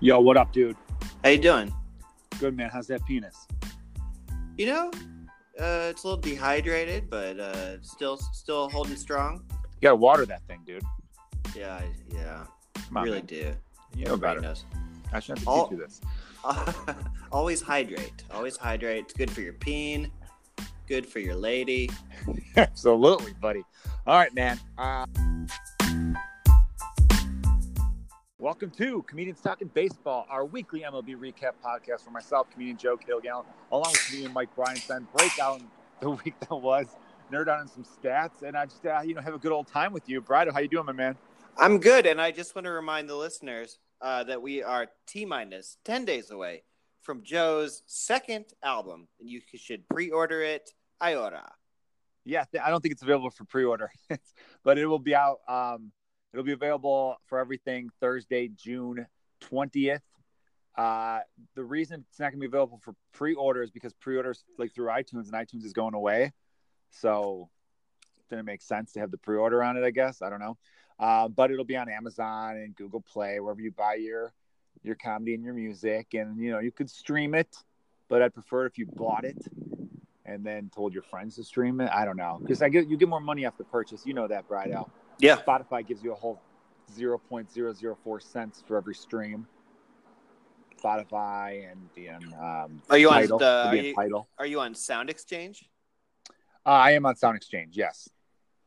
Yo, what up, dude? How you doing? Good man. How's that penis? You know, uh, it's a little dehydrated, but uh, still, still holding strong. You gotta water that thing, dude. Yeah, I- yeah, Come on, really man. do. You know Everybody better. knows. I shouldn't have to All- teach you this. Always hydrate. Always hydrate. It's good for your peen. Good for your lady. Absolutely, buddy. All right, man. Uh, welcome to Comedians Talking Baseball, our weekly MLB recap podcast for myself, comedian Joe Kilgallon, along with comedian Mike Bryanson. Break out the week that was, nerd out on some stats, and I just uh, you know have a good old time with you, Brido. How you doing, my man? I'm good, and I just want to remind the listeners uh, that we are t minus ten days away from Joe's second album, and you should pre-order it. Iora. Yeah, I don't think it's available for pre-order, but it will be out. Um, it'll be available for everything Thursday, June twentieth. Uh, the reason it's not going to be available for pre-order is because pre-orders like through iTunes and iTunes is going away, so it didn't make sense to have the pre-order on it. I guess I don't know, uh, but it'll be on Amazon and Google Play wherever you buy your your comedy and your music, and you know you could stream it. But I'd prefer if you bought it and then told your friends to stream it. I don't know because I get you get more money off the purchase. You know that, Brido. Yeah. Spotify gives you a whole zero point zero zero four cents for every stream. Spotify and the um, Are you on Tidal, the- the are you- Tidal. Are you on Sound Exchange? Uh, I am on Sound Exchange. Yes,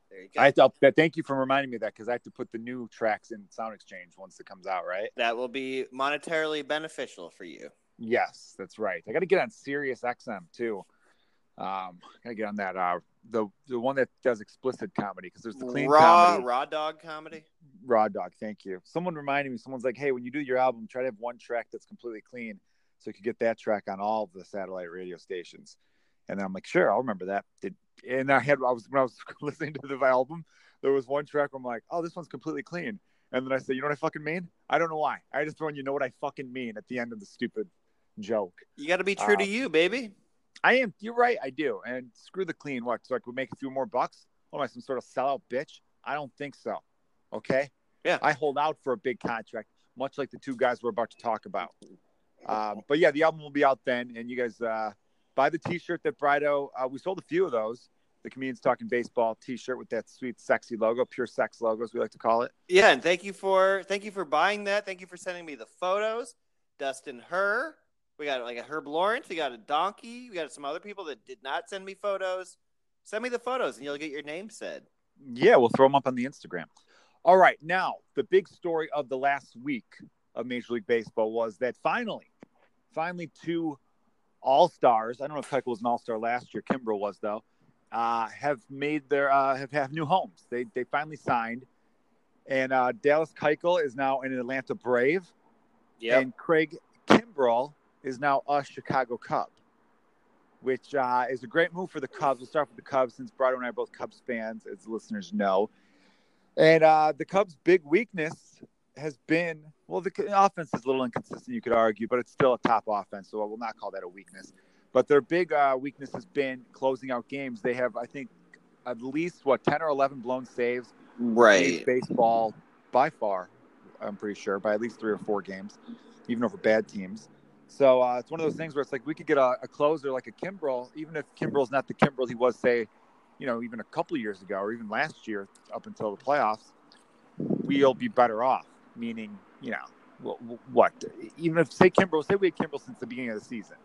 There you go. I have to. That, thank you for reminding me of that because I have to put the new tracks in Sound Exchange once it comes out. Right? that will be monetarily beneficial for you. Yes, that's right. I got to get on Sirius XM too. Um, I got to get on that. Uh, the the one that does explicit comedy because there's the clean raw comedy. raw dog comedy. Raw Dog, thank you. Someone reminded me, someone's like, hey, when you do your album, try to have one track that's completely clean so you could get that track on all of the satellite radio stations. And then I'm like, sure, I'll remember that. Did and I had I was when I was listening to the album, there was one track where I'm like, oh, this one's completely clean. And then I said, you know what I fucking mean? I don't know why. I just throwing you know what I fucking mean at the end of the stupid joke. You got to be true to Um, you, baby. I am. You're right. I do. And screw the clean. What? So I could make a few more bucks? What am I, some sort of sellout bitch? I don't think so. Okay. Yeah. I hold out for a big contract, much like the two guys we're about to talk about. Um, but yeah, the album will be out then, and you guys uh, buy the T-shirt that Brido. Uh, we sold a few of those. The comedians talking baseball T-shirt with that sweet, sexy logo, pure sex logo, as we like to call it. Yeah, and thank you for thank you for buying that. Thank you for sending me the photos. Dustin Her. We got like a Herb Lawrence. We got a donkey. We got some other people that did not send me photos. Send me the photos, and you'll get your name said. Yeah, we'll throw them up on the Instagram. All right, now the big story of the last week of Major League Baseball was that finally, finally, two All Stars. I don't know if Keuchel was an All Star last year. Kimbrel was though. Uh, have made their uh, have have new homes. They they finally signed, and uh, Dallas Keuchel is now an Atlanta Brave, Yeah. and Craig Kimbrel is now a Chicago Cub, which uh, is a great move for the Cubs. We'll start with the Cubs since Brado and I are both Cubs fans, as listeners know. And uh, the Cubs' big weakness has been well, the offense is a little inconsistent, you could argue, but it's still a top offense, so I will not call that a weakness. But their big uh, weakness has been closing out games. They have, I think, at least what ten or eleven blown saves right. Baseball by far. I'm pretty sure by at least three or four games, even over bad teams. So uh, it's one of those things where it's like we could get a, a closer like a Kimbrel, even if Kimbrel's not the Kimbrel he was, say, you know, even a couple years ago or even last year up until the playoffs. We'll be better off. Meaning, you know, wh- what? Even if say Kimbrel, say we had Kimbrel since the beginning of the season,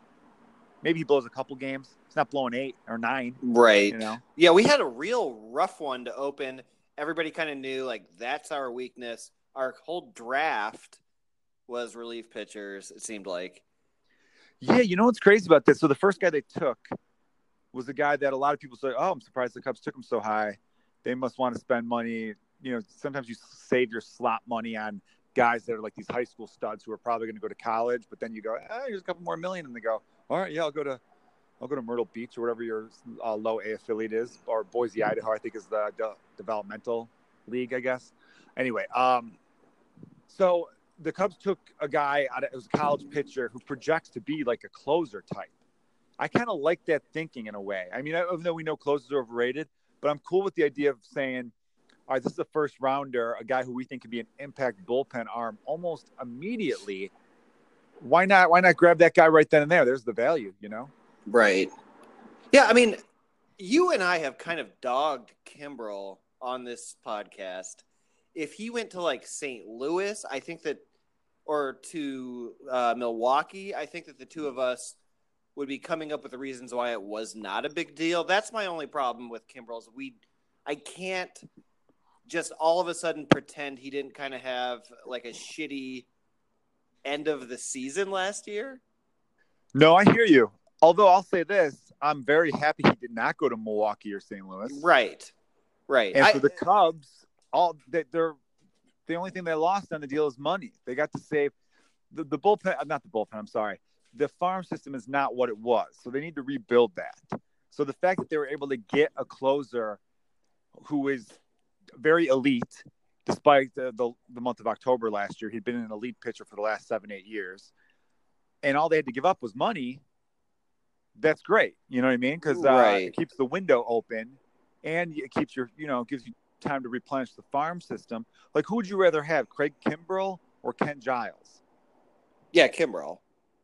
maybe he blows a couple games. He's not blowing eight or nine. Right. You know, Yeah, we had a real rough one to open. Everybody kind of knew like that's our weakness. Our whole draft was relief pitchers. It seemed like. Yeah, you know what's crazy about this? So the first guy they took was a guy that a lot of people say, "Oh, I'm surprised the Cubs took him so high. They must want to spend money." You know, sometimes you save your slot money on guys that are like these high school studs who are probably going to go to college, but then you go, "Oh, here's a couple more million," and they go, "All right, yeah, I'll go to." I'll go to Myrtle Beach or whatever your uh, low A affiliate is, or Boise, Idaho. I think is the de- developmental league, I guess. Anyway, um, so the Cubs took a guy out of, it was a college pitcher who projects to be like a closer type. I kind of like that thinking in a way. I mean, even though we know closers are overrated, but I'm cool with the idea of saying, all right, this is a first rounder, a guy who we think could be an impact bullpen arm almost immediately. why not? Why not grab that guy right then and there? There's the value, you know. Right. Yeah, I mean, you and I have kind of dogged Kimbrel on this podcast. If he went to like St. Louis, I think that, or to uh, Milwaukee, I think that the two of us would be coming up with the reasons why it was not a big deal. That's my only problem with Kimbrel's. We, I can't just all of a sudden pretend he didn't kind of have like a shitty end of the season last year. No, I hear you. Although I'll say this, I'm very happy he did not go to Milwaukee or St. Louis. Right. Right. And I- for the Cubs, all they, they're the only thing they lost on the deal is money. They got to save the, the bullpen, uh, not the bullpen. I'm sorry. The farm system is not what it was, so they need to rebuild that. So the fact that they were able to get a closer who is very elite, despite the, the, the month of October last year, he'd been an elite pitcher for the last seven, eight years, and all they had to give up was money. That's great. You know what I mean? Because uh, Right. it keeps the window open, and it keeps your, you know, gives you time to replenish the farm system. Like, who would you rather have, Craig Kimbrel or Ken Giles? yeah, Kimbrel.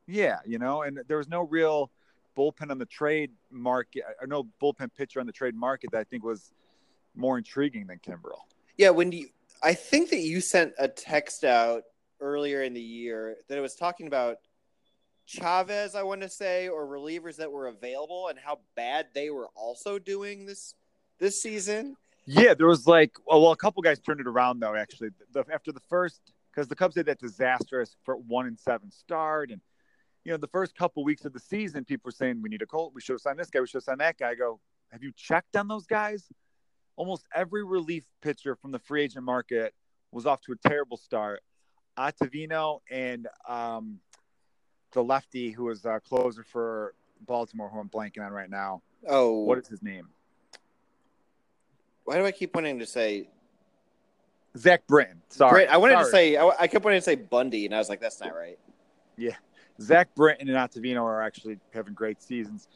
Yeah, you know, and there was no real bullpen on the trade market, or no bullpen pitcher on the trade market that I think was more intriguing than Kimbrel. Yeah, when you, I think that you sent a text out earlier in the year that it was talking about Chavez, I want to say, or relievers that were available and how bad they were also doing this this season. Yeah, there was like, well, well a couple guys turned it around though. Actually, the, after the first, because the Cubs had that disastrous for one and seven start, and you know, the first couple weeks of the season, people were saying we need a Colt. We should have signed this guy. We should have signed that guy. I go, have you checked on those guys? Almost every relief pitcher from the free agent market was off to a terrible start. Ottavino and um, the lefty who was a closer for Baltimore, who I'm blanking on right now. Oh, What is his name? Why do I keep wanting to say? Zach Britton. Sorry, Great. I wanted to say. I, I kept wanting to say Bundy, and I was like, that's not right. Yeah, Zach Britton and Ottavino are actually having great seasons.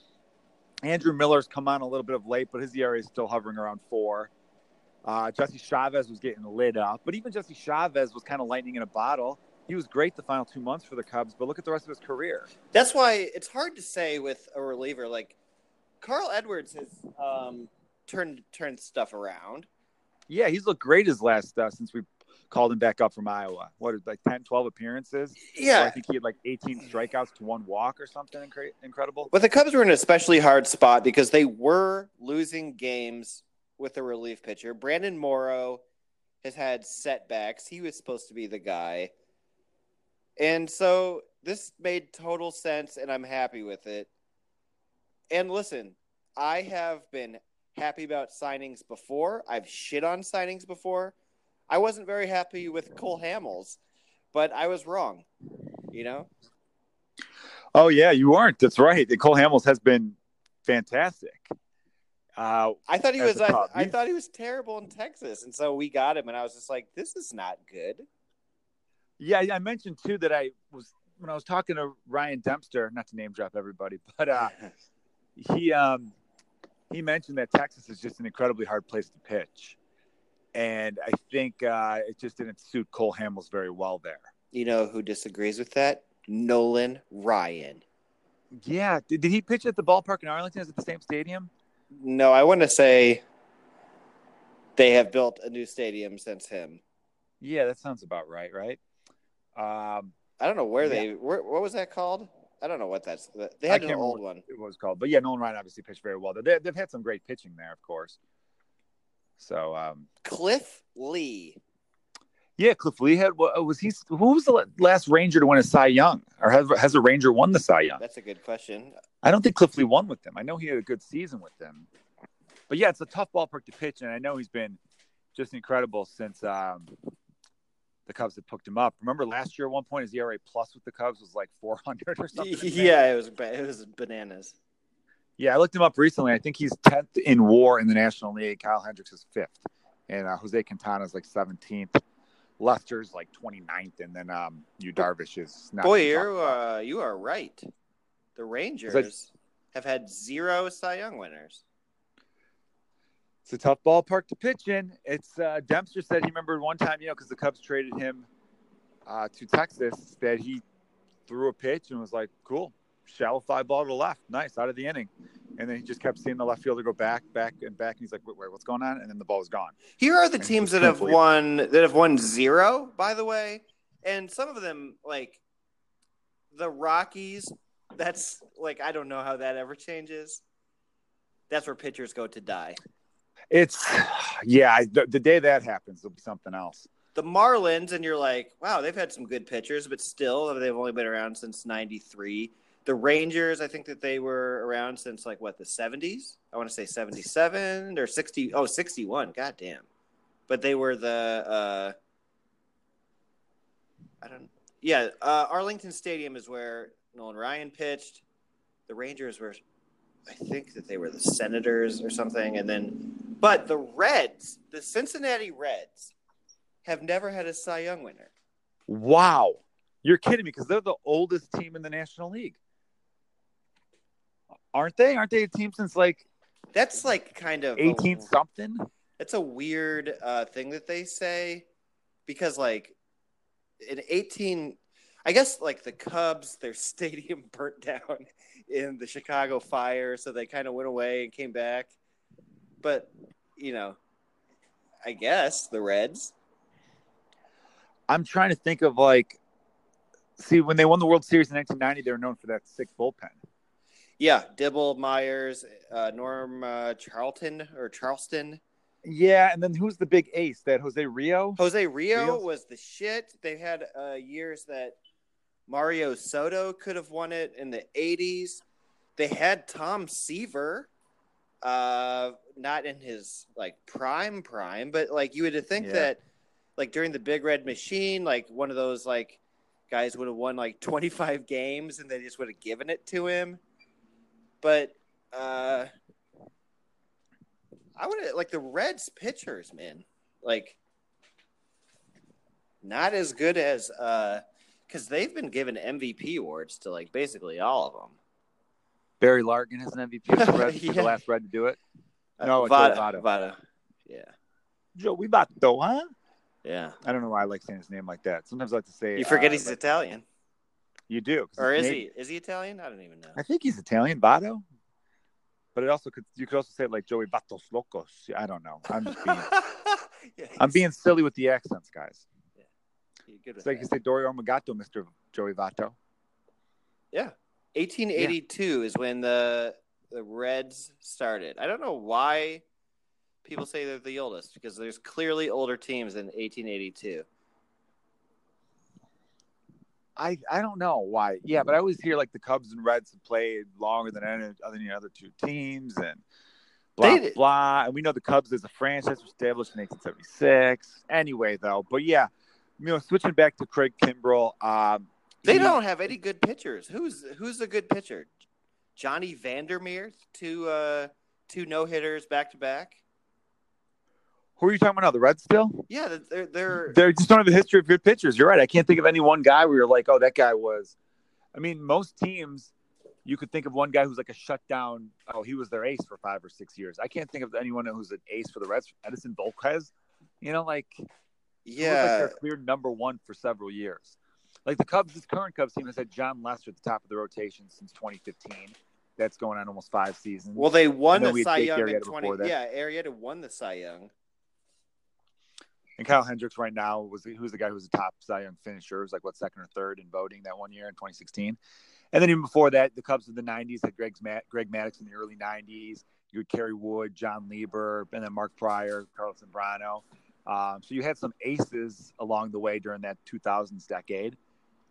Andrew Miller's come on a little bit of late, but his ERA is still hovering around four. Uh, Jesse Chavez was getting lit up, but even Jesse Chavez was kind of lightning in a bottle. He was great the final two months for the Cubs, but look at the rest of his career. That's why it's hard to say with a reliever like Carl Edwards has um, turned turned stuff around. Yeah, he's looked great his last uh, since we called him back up from Iowa. What is like 10, 12 appearances? Yeah, I think he had like 18 strikeouts to one walk or something incre- incredible. But the Cubs were in an especially hard spot because they were losing games with a relief pitcher. Brandon Morrow has had setbacks. He was supposed to be the guy. And so this made total sense, and I'm happy with it. And listen, I have been happy about signings before. I've shit on signings before. I wasn't very happy with Cole Hamels, but I was wrong. You know? Oh yeah, you weren't. That's right. Cole Hamels has been fantastic. Uh, I thought he was. I. I thought he was terrible in Texas, and so we got him, and I was just like, "This is not good." Yeah, I mentioned too that I was when I was talking to Ryan Dempster, not to name drop everybody, but uh, he um, he mentioned that Texas is just an incredibly hard place to pitch, and I think uh, it just didn't suit Cole Hamels very well there. You know who disagrees with that? Nolan Ryan. Yeah, did, did he pitch at the ballpark in Arlington? Is it the same stadium? No, I want to say they have built a new stadium since him. Yeah, that sounds about right. Right. Um, I don't know where Yeah. they. Where, what was that called? I don't know what that's. They I had an can't old remember one. it was called, but yeah, Nolan Ryan obviously pitched very well. They, they've had some great pitching there, of course. So um, Cliff Lee. Yeah, Cliff Lee had wa- was he who was the last Ranger to win a Cy Young, or has has a Ranger won the Cy Young? That's a good question. I don't think Cliff Lee won with them. I know he had a good season with them, but yeah, it's a tough ballpark to pitch, and I know he's been just incredible since um, the Cubs had picked him up. Remember last year at one point his ERA plus with the Cubs was like 400 or something. yeah, it was. It was bananas. Yeah, I looked him up recently. I think he's 10th in WAR in the National League. Kyle Hendricks is fifth, and uh, Jose Quintana is like 17th. Lester's like 29th, and then um, Yu Darvish is not. Boy, you uh, you are right. The Rangers have had zero Cy Young winners. It's a tough ballpark to pitch in. It's uh, Dempster said he remembered one time, you know, because the Cubs traded him uh, to Texas, that he threw a pitch and was like, "Cool, shallow fly ball to the left, nice, out of the inning." And then he just kept seeing the left fielder go back, back, and back. And he's like, "Wait, wait what's going on?" And then the ball was gone. Here are the And teams that have won that have won zero, by the way, and some of them like the Rockies. That's like I don't know how that ever changes. That's where pitchers go to die. It's yeah. The, the day that happens, there'll be something else. The Marlins, and you're like, wow, they've had some good pitchers, but still, they've only been around since '93. The Rangers, I think that they were around since like what the '70s. I want to say '77 or '60. Oh, '61. God damn. But they were the. uh I don't. Yeah, uh, Arlington Stadium is where Nolan Ryan pitched. The Rangers were, I think that they were the Senators or something, and then, but the Reds, the Cincinnati Reds, have never had a Cy Young winner. Wow, you're kidding me because they're the oldest team in the National League, aren't they? Aren't they a team since like That's like kind of a- 18 something? It's a weird uh, thing that they say because, like, in 18, I guess, like the Cubs, their stadium burnt down in the Chicago fire, so they kind of went away and came back. But, you know, I guess the Reds. I'm trying to think of like, see, when they won the World Series in 1990, they were known for that sick bullpen. Yeah, Dibble, Myers, uh, Norm uh, Charlton or Charleston. Yeah, and then who's the big ace? That Jose Rijo. Jose Rio Rios? was the shit. They had uh, years that Mario Soto could have won it in the 80s. They had Tom Seaver, uh, not in his like prime prime, but like you would think Yeah. that like during the Big Red Machine, like one of those like guys would have won like 25 games and they just would have given it to him. But uh I would like the Reds pitchers, man. Like not as good as uh because they've been given MVP awards to like basically all of them. Barry Larkin has an MVP for the Reds. He's Yeah. the last Red to do it. No, Vada, Votto. Vada. Yeah, Joey Votto, huh? yeah. I don't know why I like saying his name like that. Sometimes I like to say You forget uh, he's Italian, You do. or is he? Is he Italian? I don't even know. I think he's Italian, Votto. But it also could you could also say it like Joey Vatos Locos. I don't know. I'm just being Yeah, I'm being silly with the accents, guys. he's good It's like you that. say Dorio Armagato, Mr. Joey Vato. Yeah. 1882 is when the the Reds started. I don't know why people say they're the oldest because there's clearly older teams than 1882. I, I don't know why. Yeah, but I always hear like the Cubs and Reds have played longer than any other than the other two teams and blah They- blah. And we know the Cubs as a franchise established in 1876. Anyway, though, but yeah, you know, switching back to Craig Kimbrel, um, They he- don't have any good pitchers. Who's who's a good pitcher? Johnny Vandermeer, two uh two no hitters back to back. Who are you talking about now? The Reds still? Yeah, they're they're They just don't have a history of good pitchers. You're right. I can't think of any one guy where you're like, oh, that guy was. I mean, most teams, you could think of one guy who's like a shutdown. Oh, he was their ace for five or six years. I can't think of anyone who's an ace for the Reds. Edinson Volquez, you know, like like yeah. their clear number one for several years. Like the Cubs, this current Cubs team has had Jon Lester at the top of the rotation since 2015. That's going on almost five seasons. Well, they won the Cy Young in twenty. that. Yeah, Arrieta won the Cy Young. And Kyle Hendricks right now was who's the guy who was the top Cy Young finisher, was like what second or third in voting that one year in 2016. And then even before that, the Cubs of the 90s had Greg's Greg Maddux in the early 90s. You had Kerry Wood, Jon Lieber, and then Mark Prior, Carlos Zambrano. Um, so you had some aces along the way during that 2000s decade.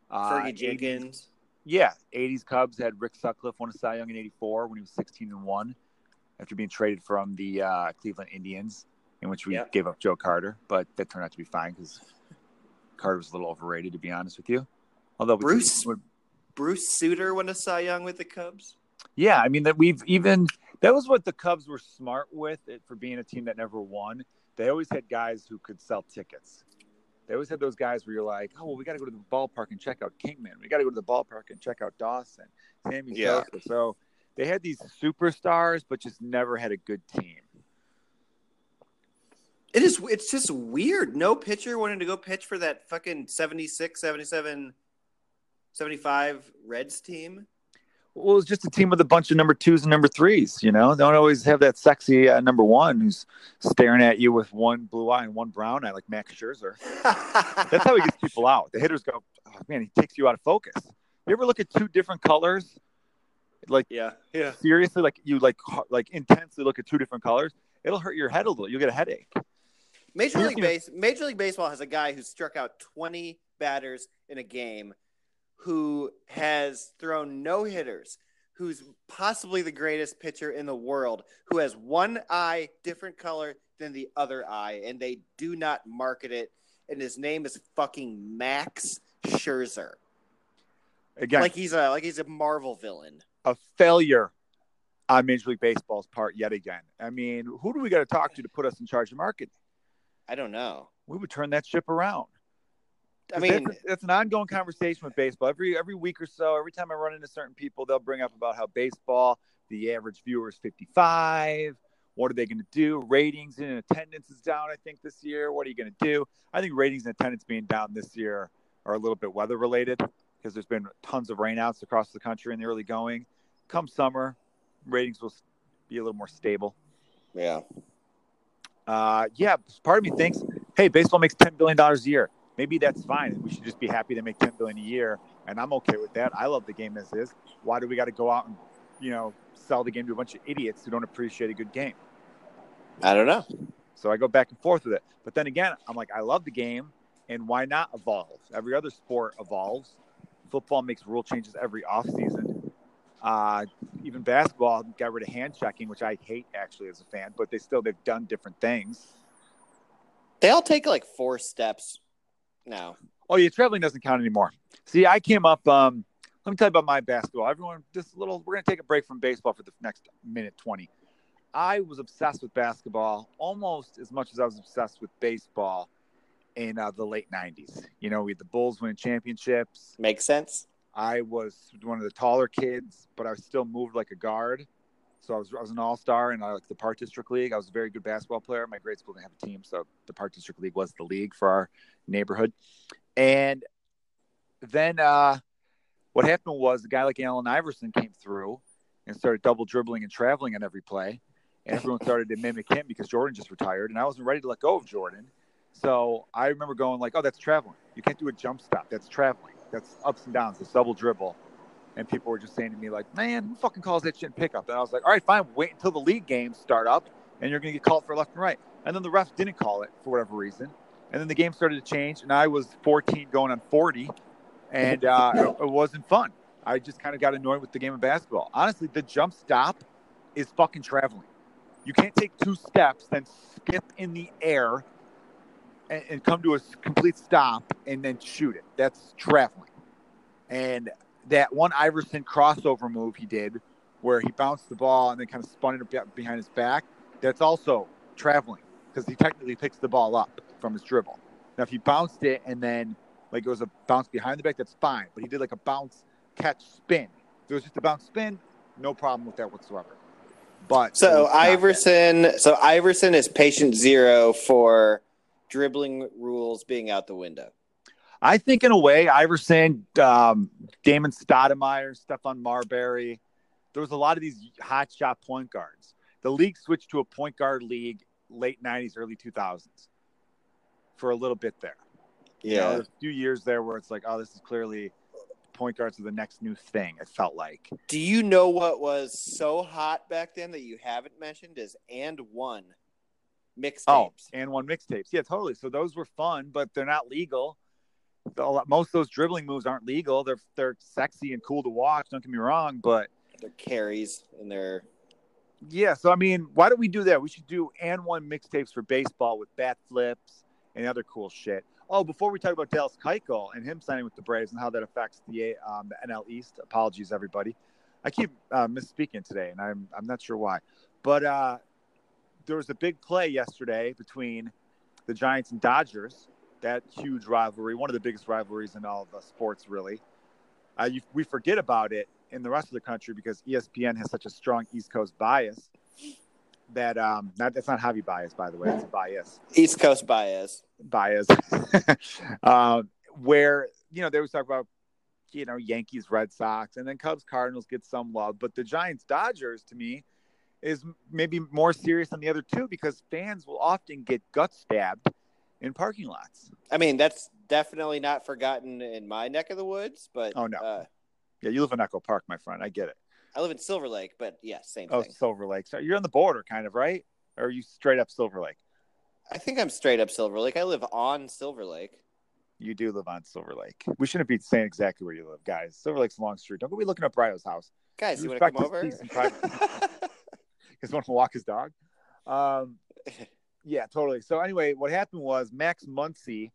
Uh, Fergie 80s Jenkins. Yeah, 80s Cubs had Rick Sutcliffe won a Cy Young in 84 when he was 16 and 1 after being traded from the uh, Cleveland Indians, in which we gave up Joe Carter, but that turned out to be fine because Carter was a little overrated, to be honest with you. Although Bruce? would- Bruce Sutter won a Cy Young with the Cubs. yeah, I mean that we've even that was what the Cubs were smart with it for being a team that never won. They always had guys who could sell tickets. They always had those guys where you're like, oh, well, we got to go to the ballpark and check out Kingman. We got to go to the ballpark and check out Dawson, Sammy Yeah. Sosa. So they had these superstars, but just never had a good team. It is. It's just weird. No pitcher wanted to go pitch for that fucking 76, 77 75 Reds team. Well, it's just a team with a bunch of number twos and number threes. You know, they don't always have that sexy uh, number one who's staring at you with one blue eye and one brown eye, like Max Scherzer. That's how he gets people out. The hitters go, oh, man, he takes you out of focus. You ever look at two different colors? Like, yeah, yeah. seriously, like you like like intensely look at two different colors. It'll hurt your head a little. You'll get a headache. Major League Base Major League Baseball has a guy who struck out 20 batters in a game who has thrown no hitters, who's possibly the greatest pitcher in the world, who has one eye different color than the other eye, and they do not market it. And his name is fucking Max Scherzer. Again, like he's a like he's a Marvel villain. A failure on Major League Baseball's part yet again. I mean, who do we got to talk to to put us in charge of marketing? I don't know. We would turn that ship around. I mean, that's, that's, an ongoing conversation with baseball. Every every week or so, every time I run into certain people, they'll bring up about how baseball, the average viewer is 55. What are they going to do? Ratings and attendance is down, I think, this year. What are you going to do? I think ratings and attendance being down this year are a little bit weather related because there's been tons of rainouts across the country in the early going. Come summer, ratings will be a little more stable. Yeah. Uh, yeah, part of me thinks, hey, baseball makes ten billion dollars a year maybe that's fine. We should just be happy to make 10 billion a year. And I'm okay with that. I love the game as is. Why do we got to go out and, you know, sell the game to a bunch of idiots who don't appreciate a good game? I don't know. So I go back and forth with it. But then again, I'm like, I love the game. And why not evolve? Every other sport evolves. Football makes rule changes every offseason. Uh, even basketball got rid of hand checking, which I hate actually as a fan, but they still, they've done different things. They all take like four steps no. Oh, yeah, traveling doesn't count anymore. See, I came up. Um, let me tell you about my basketball. Everyone, just a little. We're gonna take a break from baseball for the next minute twenty. I was obsessed with basketball almost as much as I was obsessed with baseball in uh, the late '90s. You know, we had the Bulls winning championships. Makes sense. I was one of the taller kids, but I still moved like a guard. So I was, I was an all star in uh, like the Park District League. I was a very good basketball player. My grade school didn't have a team, so the Park District League was the league for our neighborhood. And then uh, what happened was a guy like Allen Iverson came through and started double dribbling and traveling on every play. And everyone started to mimic him because Jordan just retired, and I wasn't ready to let go of Jordan. So I remember going like, "Oh, that's traveling. You can't do a jump stop. That's traveling. That's ups and downs. It's double dribble." And people were just saying to me like, "Man, who fucking calls that shit pickup?" And I was like, "All right, fine. Wait until the league games start up, and you're gonna get called for left and right." And then the refs didn't call it for whatever reason, and then the game started to change, and I was 14 going on 40, and uh, it, it wasn't fun. I just kind of got annoyed with the game of basketball. Honestly, the jump stop is fucking traveling. You can't take two steps, then skip in the air and, and, come to a complete stop and then shoot it. That's traveling. And that one Iverson crossover move he did, where he bounced the ball and then kind of spun it behind his back, that's also traveling because he technically picks the ball up from his dribble. Now, if he bounced it and then like it was a bounce behind the back, that's fine. But he did like a bounce catch spin. If it was just a bounce spin, no problem with that whatsoever. But so Iverson, so Iverson is patient zero for dribbling rules being out the window. I think in a way, Iverson, um, Damon Stoudemire, Stephon Marbury, there was a lot of these hot shot point guards. The league switched to a point guard league late '90s, early 2000s for a little bit there. Yeah, you know, a few years there where it's like, oh, this is clearly point guards are the next new thing. It felt like. Do you know what was so hot back then that you haven't mentioned is and one mixtapes? Oh, and one mixtapes. Yeah, totally. So those were fun, but they're not legal. Most of those dribbling moves aren't legal. They're they're sexy and cool to watch. Don't get me wrong, but they're carries and they're yeah. So I mean, why don't we do that? We should do and one mixtapes for baseball with bat flips and other cool shit. Oh, before we talk about Dallas Keuchel and him signing with the Braves and how that affects the um, the NL East. Apologies, everybody. I keep uh, misspeaking today, and I'm I'm not sure why. But uh, there was a big play yesterday between the Giants and Dodgers. That huge rivalry, one of the biggest rivalries in all of uh, sports, really. Uh, you, we forget about it in the rest of the country because ESPN has such a strong East Coast bias that um not that's not Javi bias by the way it's a bias East Coast bias bias uh, where you know they was talk about you know, Yankees, Red Sox, and then Cubs, Cardinals get some love. But the Giants, Dodgers, to me, is maybe more serious than the other two because fans will often get gut stabbed in parking lots. I mean, that's definitely not forgotten in my neck of the woods. But Oh, no. uh, Yeah, you live in Echo Park, my friend. I get it. I live in Silver Lake, but yeah, same thing. Oh, thing. Silver Lake. So you're on the border, kind of, right? Or are you straight up Silver Lake? I think I'm straight up Silver Lake. I live on Silver Lake. You do live on Silver Lake. We shouldn't be saying exactly where you live, guys. Silver Lake's a long street. Don't go be looking up Ryo's house. Guys, You you want to come over? peace and privacy. He's want to walk his dog. Um, yeah, totally. So anyway, what happened was Max Muncy,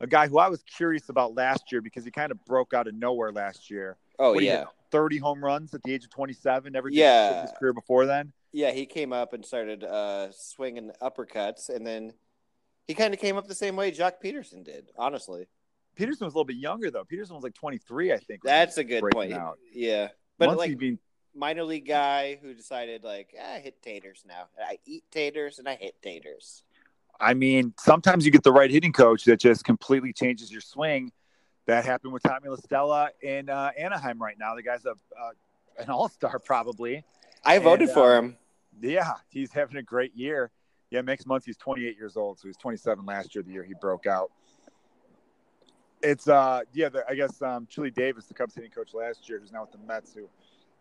a guy who I was curious about last year because he kind of broke out of nowhere last year. oh What yeah, 30 home runs at the age of 27. Never did Yeah. his career before then. yeah. He came up and started uh, swinging uppercuts, and then he kind of came up the same way Joc Pederson did. Honestly, Pederson was a little bit younger though. Peterson was like 23, I think. that's a good point. out. Yeah, but Muncy like being minor league guy who decided like "Ah, I hit taters now. I eat taters and I hit taters. I mean, sometimes you get the right hitting coach that just completely changes your swing. That happened with Tommy LaStella in uh, Anaheim right now. The guy's a uh, an all star probably. I voted And, for uh, him. Yeah, he's having a great year. Yeah, Max he's 28 years old, so he's 27 last year, the year he broke out. It's uh yeah, the, I guess um Chili Davis, the Cubs hitting coach last year, who's now with the Mets, who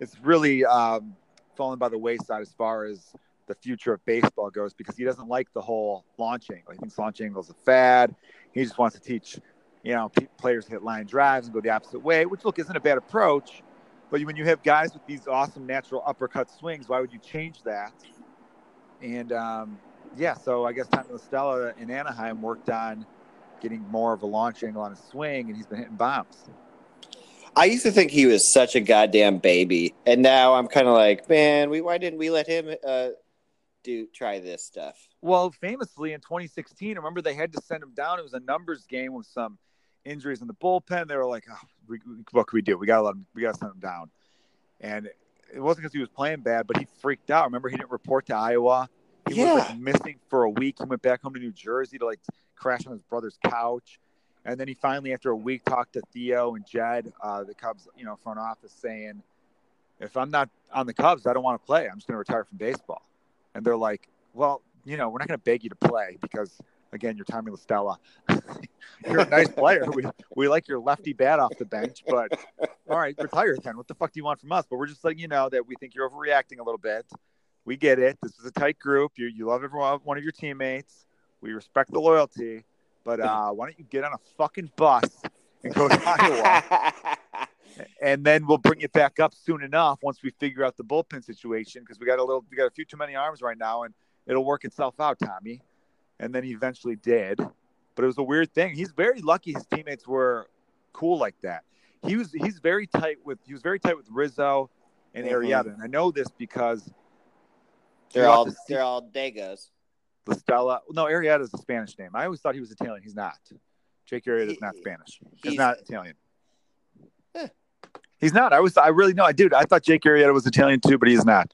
it's really um fallen by the wayside as far as the future of baseball goes because he doesn't like the whole launch angle. He thinks launch angle is a fad. He just wants to teach, you know, players hit line drives and go the opposite way, which look isn't a bad approach. But when you have guys with these awesome natural uppercut swings, why would you change that? And um, yeah, so I guess Tommy LaStella in Anaheim worked on getting more of a launch angle on his swing, and he's been hitting bombs. I used to think he was such a goddamn baby, and now I'm kind of like, man, we why didn't we let him uh, do try this stuff? Well, famously in 2016, remember they had to send him down. It was a numbers game with some injuries in the bullpen. They were like, oh, we, "What can we do? We gotta let him. We gotta send him down." And it wasn't because he was playing bad, but he freaked out. Remember, he didn't report to Iowa. He was Yeah. like missing for a week. He went back home to New Jersey to like crash on his brother's couch. And then he finally, after a week, talked to Theo and Jed, uh, the Cubs, you know, front office, saying, "If I'm not on the Cubs, I don't want to play. I'm just going to retire from baseball." And they're like, "Well, you know, we're not going to beg you to play because, again, you're Tommy LaStella. you're a nice player. We we like your lefty bat off the bench, but all right, retire then. What the fuck do you want from us? But we're just letting you know that we think you're overreacting a little bit. We get it. This is a tight group. You you love every one one of your teammates. We respect the loyalty, but uh, why don't you get on a fucking bus and go to Iowa, and then we'll bring it back up soon enough once we figure out the bullpen situation because we got a little we got a few too many arms right now, and it'll work itself out, Tommy. And then he eventually did, but it was a weird thing. He's very lucky his teammates were cool like that. He was he's very tight with he was very tight with Rizzo and Mhm. Arrieta, and I know this because they're all the they're all Dagos. La Stella. No, Arrieta is a Spanish name. I always thought he was Italian. He's not. Jake Arrieta is not Spanish. He's, he's- not Italian. Eh. He's not. I was. I really know. I dude. I thought Jake Arrieta was Italian too, but he's not.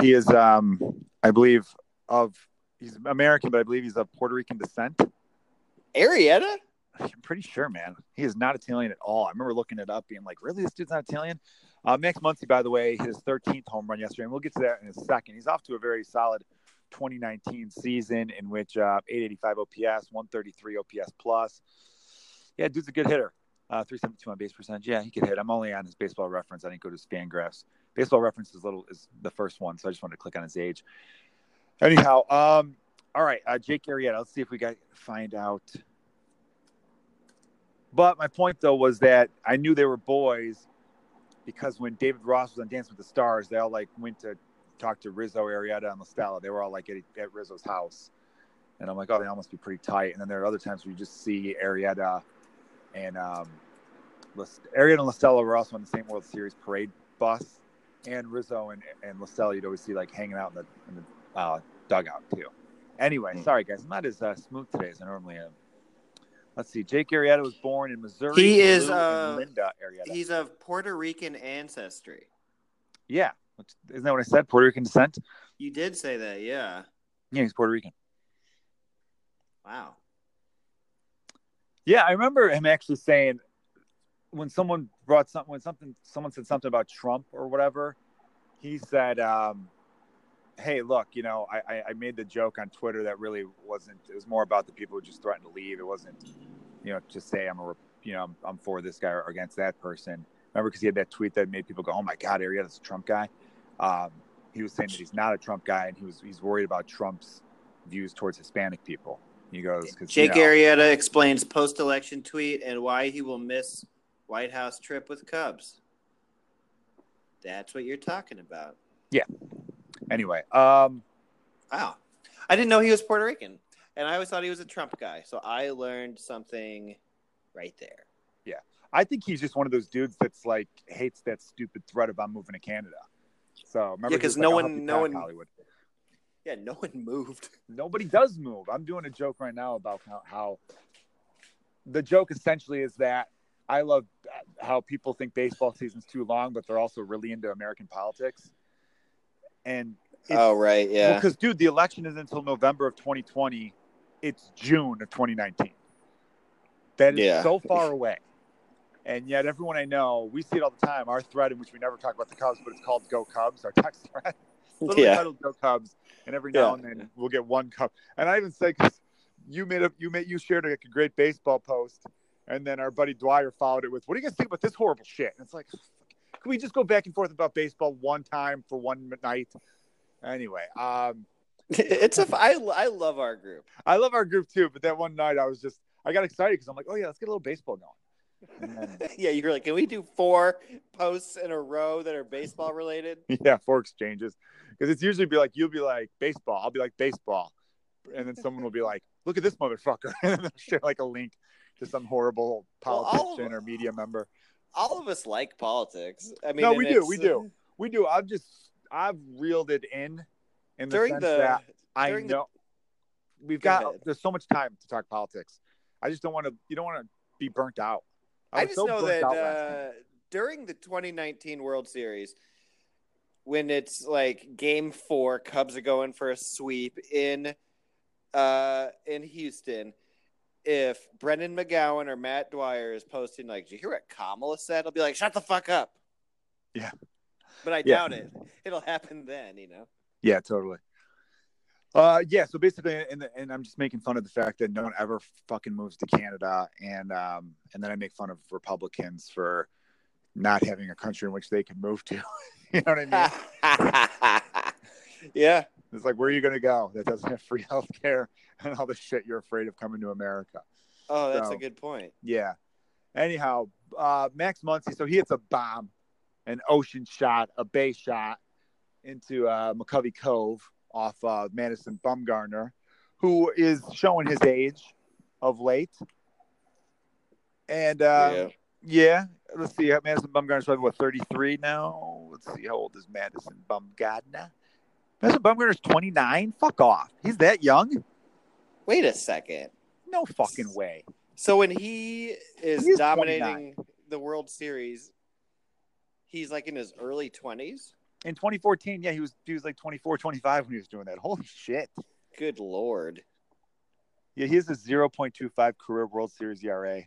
He is. Um, I believe of. He's American, but I believe he's of Puerto Rican descent. Arrieta? I'm pretty sure, man. He is not Italian at all. I remember looking it up, being like, "Really, this dude's not Italian." Uh, Max Muncy, by the way, his 13th home run yesterday, and we'll get to that in a second. He's off to a very solid 2019 season, in which uh, 885 OPS, 133 OPS plus. Yeah, dude's a good hitter. Uh, 372 on base percentage. Yeah, he could hit. I'm only on his baseball reference. I didn't go to his fan graphs. Baseball reference is little is the first one, so I just wanted to click on his age. Anyhow, um, all right, uh, Jake Arrieta. Let's see if we got find out. But my point though was that I knew they were boys because when David Ross was on Dance with the Stars, they all like went to talk to Rizzo, Arrieta, and LaStella. They were all like at, at Rizzo's house, and I'm like, oh, they all must be pretty tight. And then there are other times where you just see Arrieta and um, Las- Arrieta and LaStella were also on the same World Series parade bus, and Rizzo and and LaStella you'd always see like hanging out in the in the uh, dugout too. Anyway, Hmm. sorry guys, I'm not as uh, smooth today as I normally am. Let's see. Jake Arrieta was born in Missouri. He is, Lou uh, Linda Arrieta. He's of Puerto Rican ancestry. Yeah, isn't that what I said? Puerto Rican descent. You did say that, yeah. Yeah, he's Puerto Rican. Wow. Yeah, I remember him actually saying when someone brought something when something someone said something about Trump or whatever, he said, um, "Hey, look, you know, I, I, I made the joke on Twitter that really wasn't. It was more about the people who just threatened to leave. It wasn't, you know, to say I'm a, you know, I'm, I'm for this guy or against that person. Remember, because he had that tweet that made people go, "Oh my God, Arrieta's a Trump guy." Um, he was saying that he's not a Trump guy, and he was he's worried about Trump's views towards Hispanic people. He goes, cause, Jake you know, Arrieta explains post-election tweet and why he will miss White House trip with Cubs. That's what you're talking about. Yeah. Anyway, um, Wow. I didn't know he was Puerto Rican. And I always thought he was a Trump guy. So I learned something right there. Yeah, I think he's just one of those dudes that's like hates that stupid threat about moving to Canada. So remember, Yeah, he was 'cause like, no one- no one- Hollywood. Yeah, no one moved. Nobody does move. I'm doing a joke right now about how, how the joke essentially is that I love how people think baseball season's too long, but they're also really into American politics. And oh, right. Yeah. because dude, the election is until November of 2020. It's June of 2019. That is Yeah. so far away. And yet, everyone I know, we see it all the time. Our thread, in which we never talk about the Cubs, but it's called "Go Cubs." Our text thread, literally yeah. titled "Go Cubs," and every now Yeah. and then we'll get one Cub. And I even say, because you made a, you made, you shared like a great baseball post, and then our buddy Dwyer followed it with, "What do you guys think about this horrible shit?" And it's like, can we just go back and forth about baseball one time for one night? Anyway, um, it's a. I, I love our group. I love our group too, but that one night I was just I got excited because I'm like, oh yeah, let's get a little baseball going. Then, yeah, you're like, can we do four posts in a row that are baseball related? yeah, four exchanges because it's usually be like you'll be like baseball, I'll be like baseball, and then someone will be like, look at this motherfucker, and then they'll share like a link to some horrible Well, of- politician or media member. All of us like politics. I mean, No, we do, uh, we do. We do. I've just I've reeled it in in the During sense the that I during the- know we've Go got there's so much time to talk politics. I just don't want to. You don't want to be burnt out. I, was just so know that out last night. uh, during the 2019 World Series, when it's like Game Four, Cubs are going for a sweep in uh, in Houston. If Brendan McGowan or Matt Dwyer is posting like, "Did you hear what Kamala said?" I'll be like, "Shut the fuck up." Yeah. But I Yeah. doubt it. It'll happen then, you know. Yeah, totally. Uh, yeah. So basically, and and I'm just making fun of the fact that no one ever fucking moves to Canada, and um, and then I make fun of Republicans for not having a country in which they can move to. you know what I mean? yeah. It's like, where are you going to go that doesn't have free health care and all the shit you're afraid of coming to America? Oh, that's So- a good point. Yeah. Anyhow, uh, Max Muncy, so he hits a bomb, an ocean shot, a bay shot into uh, McCovey Cove off uh, Madison Bumgarner, who is showing his age of late. And uh, yeah. yeah, let's see. Madison Bumgarner's probably what 33 now. Let's see how old is Madison Bumgarner. Madison Bumgarner's 29. Fuck off. He's that young? Wait a second. No fucking way. So when he is He's dominating the World Series, he's like in his early 20s. In 2014, yeah, he was he was like 24, 25 when he was doing that. Holy shit. Good lord. Yeah, he has a 0.25 career World Series ERA.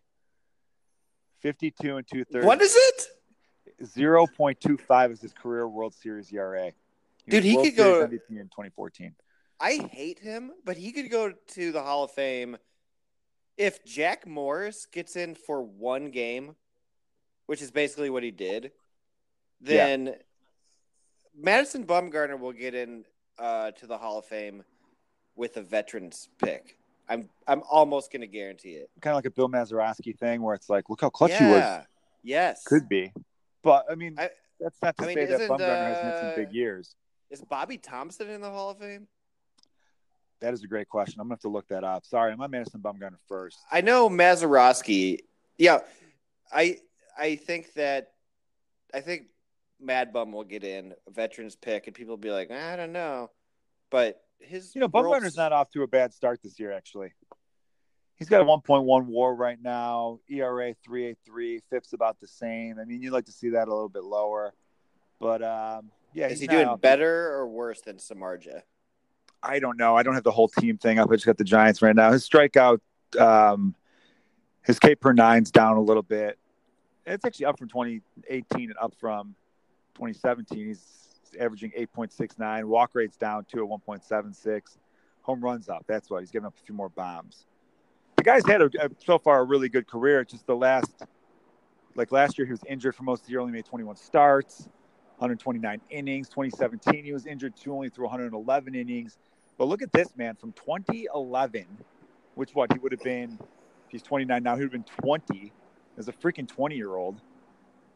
52 and two thirds. What is it? 0.25 is his career World Series ERA. Dude, he World could go- Series MVP in 2014. I hate him, but he could go to the Hall of Fame if Jack Morris gets in for one game, which is basically what he did. Then Madison Bumgarner will get in uh, to the Hall of Fame with a veterans pick. I'm I'm almost going to guarantee it. Kind of like a Bill Mazeroski thing where it's like, look how clutch he was. yeah. Yes. Could be. But, I mean, I- that's not to I mean, say that isn't, Bumgarner hasn't had uh, some big years. Is Bobby Thomson in the Hall of Fame? That is a great question. I'm going to have to look that up. Sorry, I'm on Madison Bumgarner first. I know Mazeroski. Yeah, I I think that I think Mad Bum will get in veterans pick, and people will be like, I don't know, but his You know, Bumgarner's not off to a bad start this year, actually. He's got a 1.1 war right now, ERA 383, FIP's about the same. I mean, you'd like to see that a little bit lower. But, um, yeah. Is he doing better or worse than Samardzija? I don't know. I don't have the whole team thing up. I just got the Giants right now. His strikeout, um, his K per nine's down a little bit. it's actually up from 2018 and up from 2017. He's averaging 8.69. Walk rate's down to a 1.76. Home runs up. That's what he's giving up a few more bombs. The guy's had a, a, so far a really good career. Just the last, like last year, he was injured for most of the year. Only made 21 starts, 129 innings. 2017, he was injured too, only threw 111 innings. But look at this man from 2011, which what he would have been. He's 29 now. He would have been 20 as a freaking 20 year old.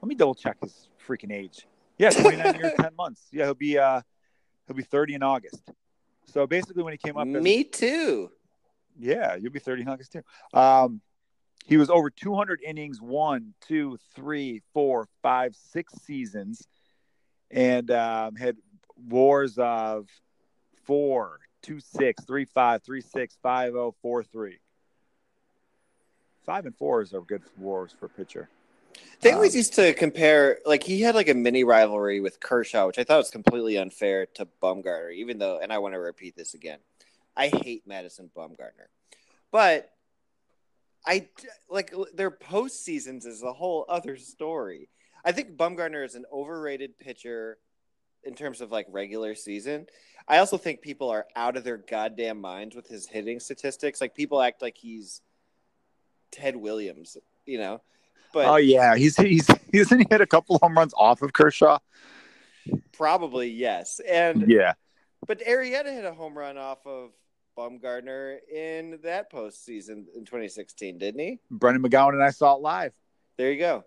Let me double check his freaking age. Yeah, 29 years, 10 months. Yeah, he'll be uh he'll be 30 in August. So basically when he came up Me too. Yeah, you'll be 30 in August too. Um he was over 200 innings, one, two, three, four, five, six seasons, and um, had wars of four, two, six, three, five, three, six, five, oh, four, three. Five and fours are good wars for a pitcher. They always um, used to compare, like he had like a mini rivalry with Kershaw, which I thought was completely unfair to Bumgarner. Even though, and I want to repeat this again, I hate Madison Bumgarner, but I like their post seasons is a whole other story. I think Bumgarner is an overrated pitcher in terms of like regular season. I also think people are out of their goddamn minds with his hitting statistics. Like people act like he's Ted Williams, you know. But oh yeah, he's he's hasn't he hit a couple home runs off of Kershaw? Probably yes, and yeah. But Arrieta hit a home run off of Bumgarner in that postseason in 2016, didn't he? Brendan McGowan and I saw it live. There you go.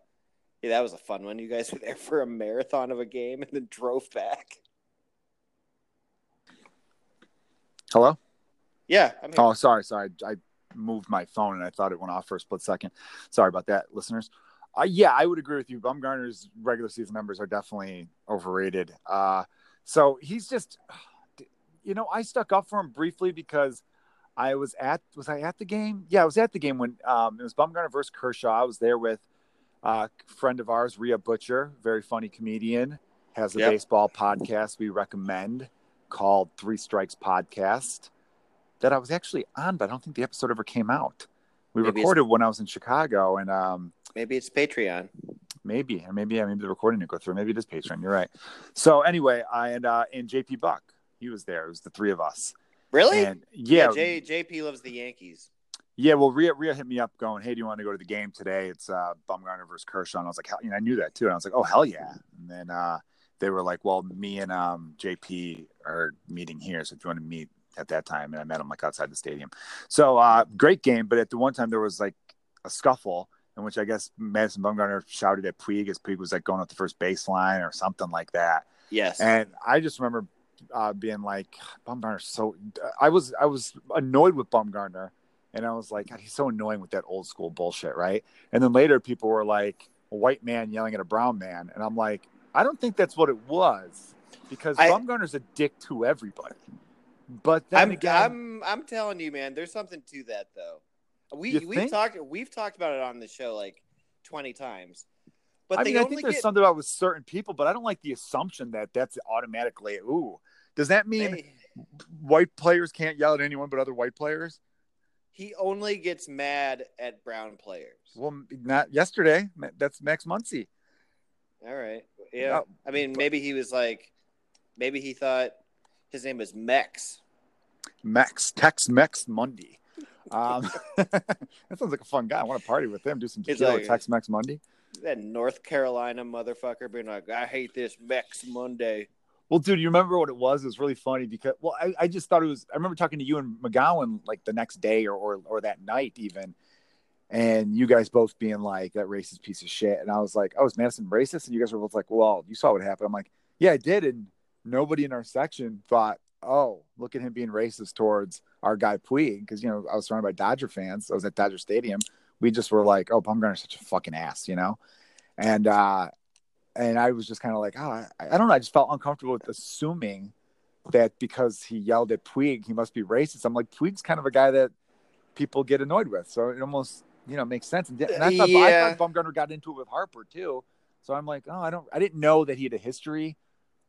Yeah, that was a fun one. You guys were there for a marathon of a game and then drove back. Hello. Yeah. oh, sorry, sorry. I moved my phone and I thought it went off for a split second. Sorry about that, listeners. Uh, yeah, I would agree with you. Bumgarner's regular season numbers are definitely overrated. Uh, so he's just, you know, I stuck up for him briefly because I was at was I at the game? Yeah, I was at the game when um, it was Bumgarner versus Kershaw. I was there with uh, a friend of ours, Rhea Butcher, very funny comedian, has a yep. baseball podcast we recommend called Three Strikes Podcast that I was actually on, but I don't think the episode ever came out. We maybe recorded when I was in Chicago, and um, maybe it's Patreon. Maybe, or maybe yeah, maybe the recording didn't go through. Maybe it is Patreon. You're right. So anyway, I and uh, and JP Buck, he was there. It was the three of us. Really? And, yeah, yeah J, JP loves the Yankees. Yeah, well, Rhea, Rhea hit me up going, "Hey, do you want to go to the game today? It's uh, Bumgarner versus Kershaw." And I was like, you know, I knew that too, and I was like, "Oh, hell yeah!" And then uh, they were like, "Well, me and um, JP are meeting here, so if you want to meet, at that time, and I met him like outside the stadium. So uh, great game, but at the one time there was like a scuffle in which I guess Madison Bumgarner shouted at Puig as Puig was like going up the first baseline or something like that. Yes, and I just remember uh, being like Bumgarner. So I was I was annoyed with Bumgarner, and I was like, God, he's so annoying with that old school bullshit, right? And then later people were like, a white man yelling at a brown man, and I'm like, I don't think that's what it was because I, Bumgarner's a dick to everybody. But I'm, again, I'm I'm telling you, man, there's something to that though. We we've think? talked we've talked about it on the show like twenty times. But I mean, I think there's get... something about with certain people, but I don't like the assumption that that's automatically ooh. Does that mean they... white players can't yell at anyone but other white players? He only gets mad at brown players. Well, not yesterday. That's Max Muncy. All right. Yeah. I mean, maybe he was like, maybe he thought his name is Mex. Mex, Tex Mex Monday. Um, that sounds like a fun guy. I want to party with him. Do some tequila like, Tex Mex Monday. That North Carolina motherfucker being like, I hate this Mex Monday. Well, dude, you remember what it was? It was really funny because, well, I, I just thought it was. I remember talking to you and McGowan like the next day or, or or that night even, and you guys both being like that racist piece of shit, and I was like, oh, is Madison racist? And you guys were both like, well, you saw what happened. I'm like, yeah, I did, and nobody in our section thought, oh, look at him being racist towards our guy Puig. Because, you know, I was surrounded by Dodger fans. I was at Dodger Stadium. We just were like, oh, Bumgarner's such a fucking ass, you know? And, uh, and I was just kind of like, oh, I, I, don't know. I just felt uncomfortable with assuming that because he yelled at Puig, he must be racist. I'm like, Puig's kind of a guy that people get annoyed with. So it almost, you know, makes sense. And, and I, thought, yeah. I thought Bumgarner got into it with Harper too. So I'm like, oh, I don't, I didn't know that he had a history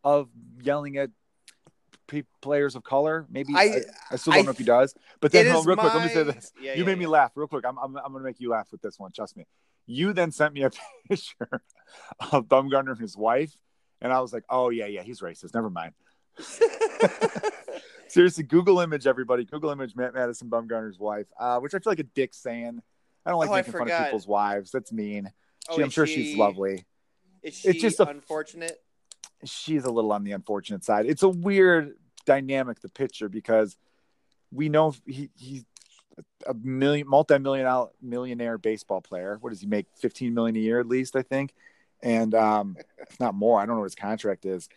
of yelling at players of color. Maybe I, I, I still don't I, know if he does. But then, real my... quick, let me say this. Yeah, you yeah, made yeah. me laugh real quick. I'm, I'm, I'm going to make you laugh with this one. Trust me. You then sent me a picture of Bumgarner and his wife, and I was like, "Oh yeah, yeah, he's racist. Never mind." Seriously, Google image everybody. Google image Matt Madison Bumgarner's wife, uh, which I feel like a dick saying. I don't like Oh, making fun of people's wives. That's mean. Oh, She- I'm sure she- she's lovely. Is she It's just unfortunate? She's a little on the unfortunate side. It's a weird dynamic, the picture, because we know he he's a million multi-million dollar millionaire baseball player. What does he make? 15 million a year at least, I think. And um if not more, I don't know what his contract is.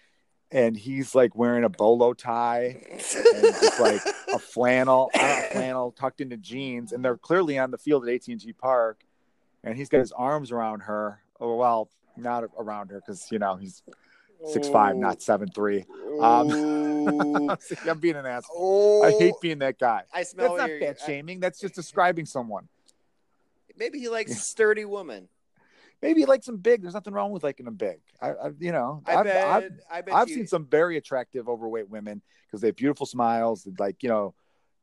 And he's like wearing a bolo tie and just like a flannel, uh, flannel tucked into jeans, and they're clearly on the field at AT and T Park, and he's got his arms around her. Oh well, not around her because you know he's six five, not seven three. Um, Ooh. I'm being an asshole. Oh, I hate being that guy. I smell That's not fat shaming. That's just describing someone. Maybe he likes sturdy woman. Maybe he likes them big. There's nothing wrong with liking them big. I, I you know, I I've, bet. I've, I bet I've you, seen some very attractive overweight women because they have beautiful smiles, like you know,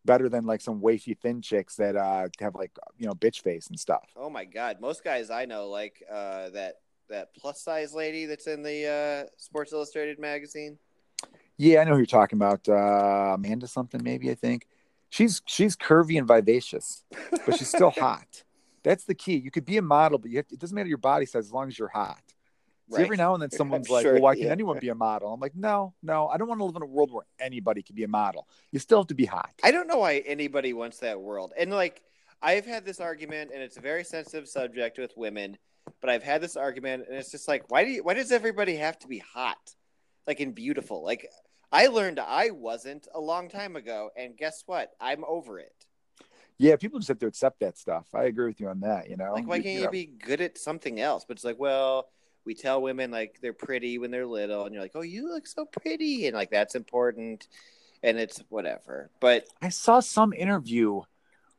better than like some wafy thin chicks that uh have like you know bitch face and stuff. Oh my god, most guys I know like uh, that that plus size lady that's in the uh, Sports Illustrated magazine. Yeah, I know who you're talking about. Uh, Amanda something maybe I think. She's she's curvy and vivacious, but she's still hot. That's the key. You could be a model, but you have to, it doesn't matter your body size as long as you're hot. See, every now and then someone's I'm like, sure, "Well, why can yeah. anyone be a model?" I'm like, "No, no, I don't want to live in a world where anybody can be a model. You still have to be hot." I don't know why anybody wants that world. And like I've had this argument and it's a very sensitive subject with women, but I've had this argument and it's just like why do you, why does everybody have to be hot? Like and beautiful. Like I learned I wasn't a long time ago and guess what? I'm over it. Yeah, people just have to accept that stuff. I agree with you on that. You know, Like why can't you you know, be good at something else? But it's like, well, we tell women like they're pretty when they're little and you're like, "Oh, you look so pretty." And like that's important and it's whatever. But I saw some interview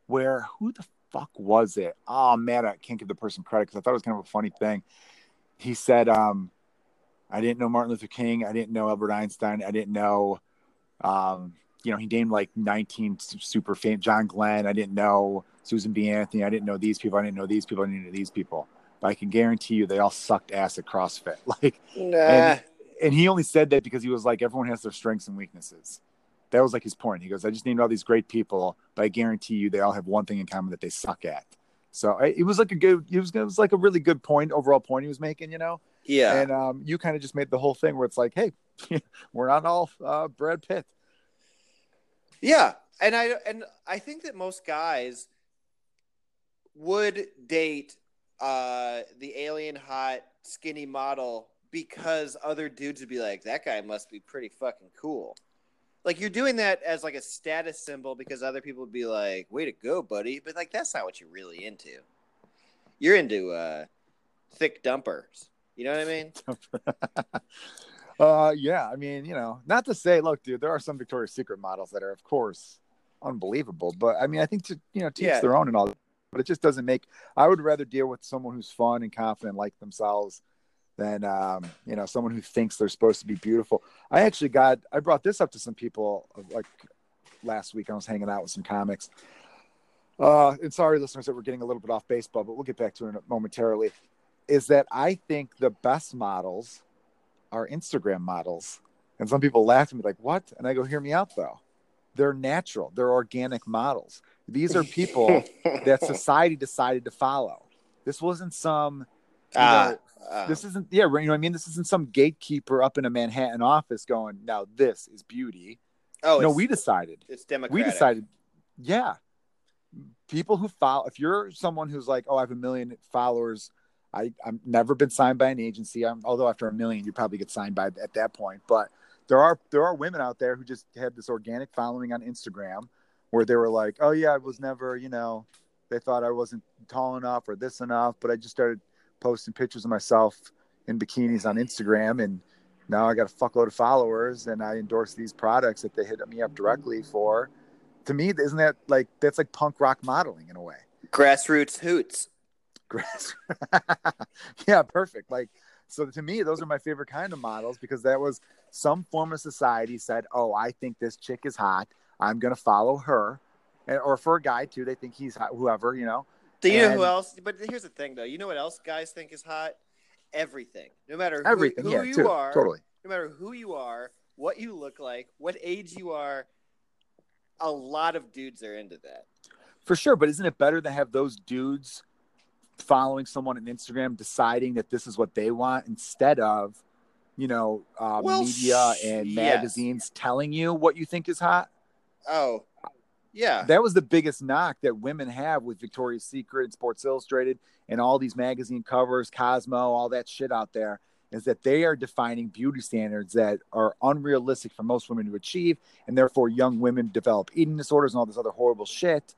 where who the fuck was it? Oh man, I can't give the person credit because I thought it was kind of a funny thing. He said, um, "I didn't know Martin Luther King. I didn't know Albert Einstein. I didn't know, um, you know, he named like 19 super famous John Glenn. I didn't know Susan B. Anthony. I didn't know these people. I didn't know these people. I didn't know these people. But I can guarantee you, they all sucked ass at CrossFit. Like, nah. and, and he only said that because he was like, everyone has their strengths and weaknesses. That was like his point. He goes, I just named all these great people, but I guarantee you, they all have one thing in common that they suck at. So it was like a good, it was, it was like a really good point, overall point he was making, you know. yeah. And um, you kind of just made the whole thing where it's like, hey, we're not all uh, Brad Pitt. Yeah, and I and I think that most guys would date uh, the alien hot skinny model because other dudes would be like, "That guy must be pretty fucking cool." Like you're doing that as like a status symbol because other people would be like, "Way to go, buddy!" But like that's not what you're really into. You're into uh, thick dumpers. You know what I mean? uh, yeah, I mean, you know, not to say, look, dude, there are some Victoria's Secret models that are, of course, unbelievable. But I mean, I think to you know, teach Yeah. their own and all. But it just doesn't make. I would rather deal with someone who's fun and confident, like themselves, than um, you know, someone who thinks they're supposed to be beautiful. I actually got. I brought this up to some people like last week. I was hanging out with some comics. Uh, and sorry, listeners, that we're getting a little bit off baseball, but we'll get back to it momentarily. Is that I think the best models are Instagram models. And some people laugh at me like, what? And I go, hear me out though. They're natural, they're organic models. These are people that society decided to follow. This wasn't some, you Ah, know, ah. this isn't, yeah, you know what I mean? This isn't some gatekeeper up in a Manhattan office going, now this is beauty. oh, no, we decided. it's democratic. We decided, yeah. People who follow, if you're someone who's like, oh, I have a million followers, I, I've never been signed by an agency. I'm, although after a million, you probably get signed by at that point. But there are there are women out there who just had this organic following on Instagram, where they were like, oh yeah, I was never, you know, they thought I wasn't tall enough or this enough, but I just started posting pictures of myself in bikinis on Instagram, and now I got a fuckload of followers, and I endorse these products that they hit me up directly for. To me, isn't that like that's like punk rock modeling in a way? Grassroots hoots. grass. yeah, perfect. Like, so to me, those are my favorite kind of models because that was some form of society said, "Oh, I think this chick is hot. I'm gonna follow her," and, or for a guy too, they think he's hot, whoever you know, Do you know who else? But here's the thing, though. You know what else guys think is hot? Everything. No matter who, Everything, who yeah, you too, are, totally. no matter who you are, what you look like, what age you are, a lot of dudes are into that. For sure, but isn't it better to have those dudes following someone on Instagram deciding that this is what they want instead of, you know, uh, Well, media and yes. magazines telling you what you think is hot? Oh, yeah. That was the biggest knock that women have with Victoria's Secret and Sports Illustrated and all these magazine covers, Cosmo, all that shit out there. Is that they are defining beauty standards that are unrealistic for most women to achieve, and therefore young women develop eating disorders and all this other horrible shit.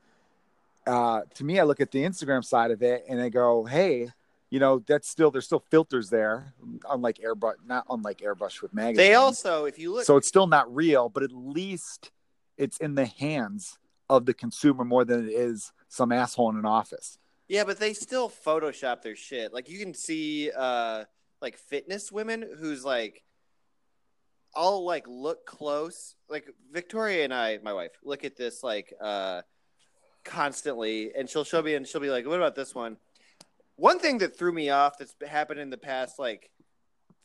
Uh, to me, I look at the Instagram side of it and I go, "Hey, you know, that's still there's still filters there, unlike airbrush, not unlike airbrush with magazines. They also, if you look, so it's still not real, but at least it's in the hands of the consumer more than it is some asshole in an office. yeah, but they still Photoshop their shit. Like you can see, uh, like fitness women who's like, I'll like look close. Like Victoria and I, my wife, look at this like uh, constantly, and she'll show me, and she'll be like, "What about this one?" One thing that threw me off that's happened in the past like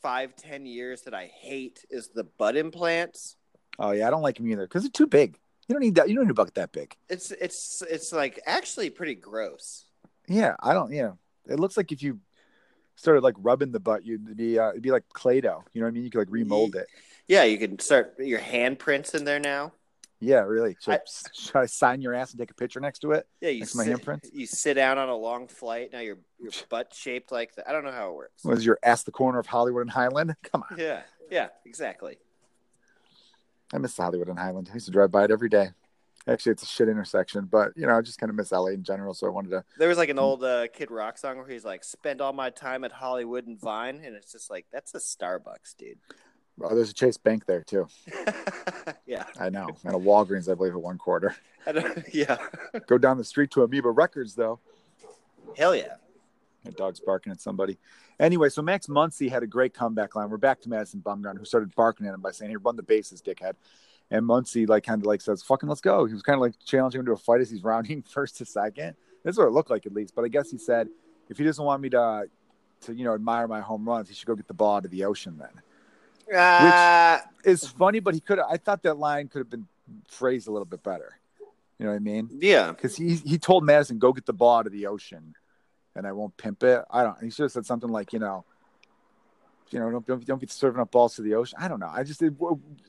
five, ten years that I hate is the butt implants. Oh yeah, I don't like them either because they're too big. You don't need that. You don't need a bucket that big. It's it's it's like actually pretty gross. Yeah, I don't. Yeah, it looks like if you started like rubbing the butt, you'd be uh, it'd be like Play-Doh. You know what I mean? You could like remold it. Yeah, you can start your handprints in there now. Yeah, really. Should I, I- should I sign your ass and take a picture next to it? Yeah, you Next to my sit, handprints? you sit down on a long flight. Now your your butt shaped like that. I don't know how it works. Was your ass the corner of Hollywood and Highland? Come on, Yeah, yeah, exactly. I miss Hollywood and Highland. I used to drive by it every day. Actually, it's a shit intersection, but you know, I just kind of miss LA in general. So I wanted to. There was like an old uh, Kid Rock song where he's like, "Spend all my time at Hollywood and Vine," and it's just like that's a Starbucks, dude. Oh, there's a Chase Bank there too. yeah, I know, and a Walgreens, I believe, at one quarter. I don't, yeah, Go down the street to Amoeba Records, though. hell yeah. My dog's barking at somebody. Anyway, so Max Muncy had a great comeback line. We're back to Madison Bumgarner, who started barking at him by saying, "Here, run the bases, dickhead." And Muncy like kind of like says, "Fucking let's go." He was kind of like challenging him to a fight as he's rounding first to second. That's what it looked like, at least. But I guess he said, if he doesn't want me to, to you know, admire my home runs, he should go get the ball out of the ocean. Then Uh, it's funny, but he could. I thought that line could have been phrased a little bit better. You know what I mean? yeah, because he he told Madison go get the ball out of the ocean, and I won't pimp it. I don't. He should have said something like you know, you know, don't don't, don't be serving up balls to the ocean. I don't know. I just it,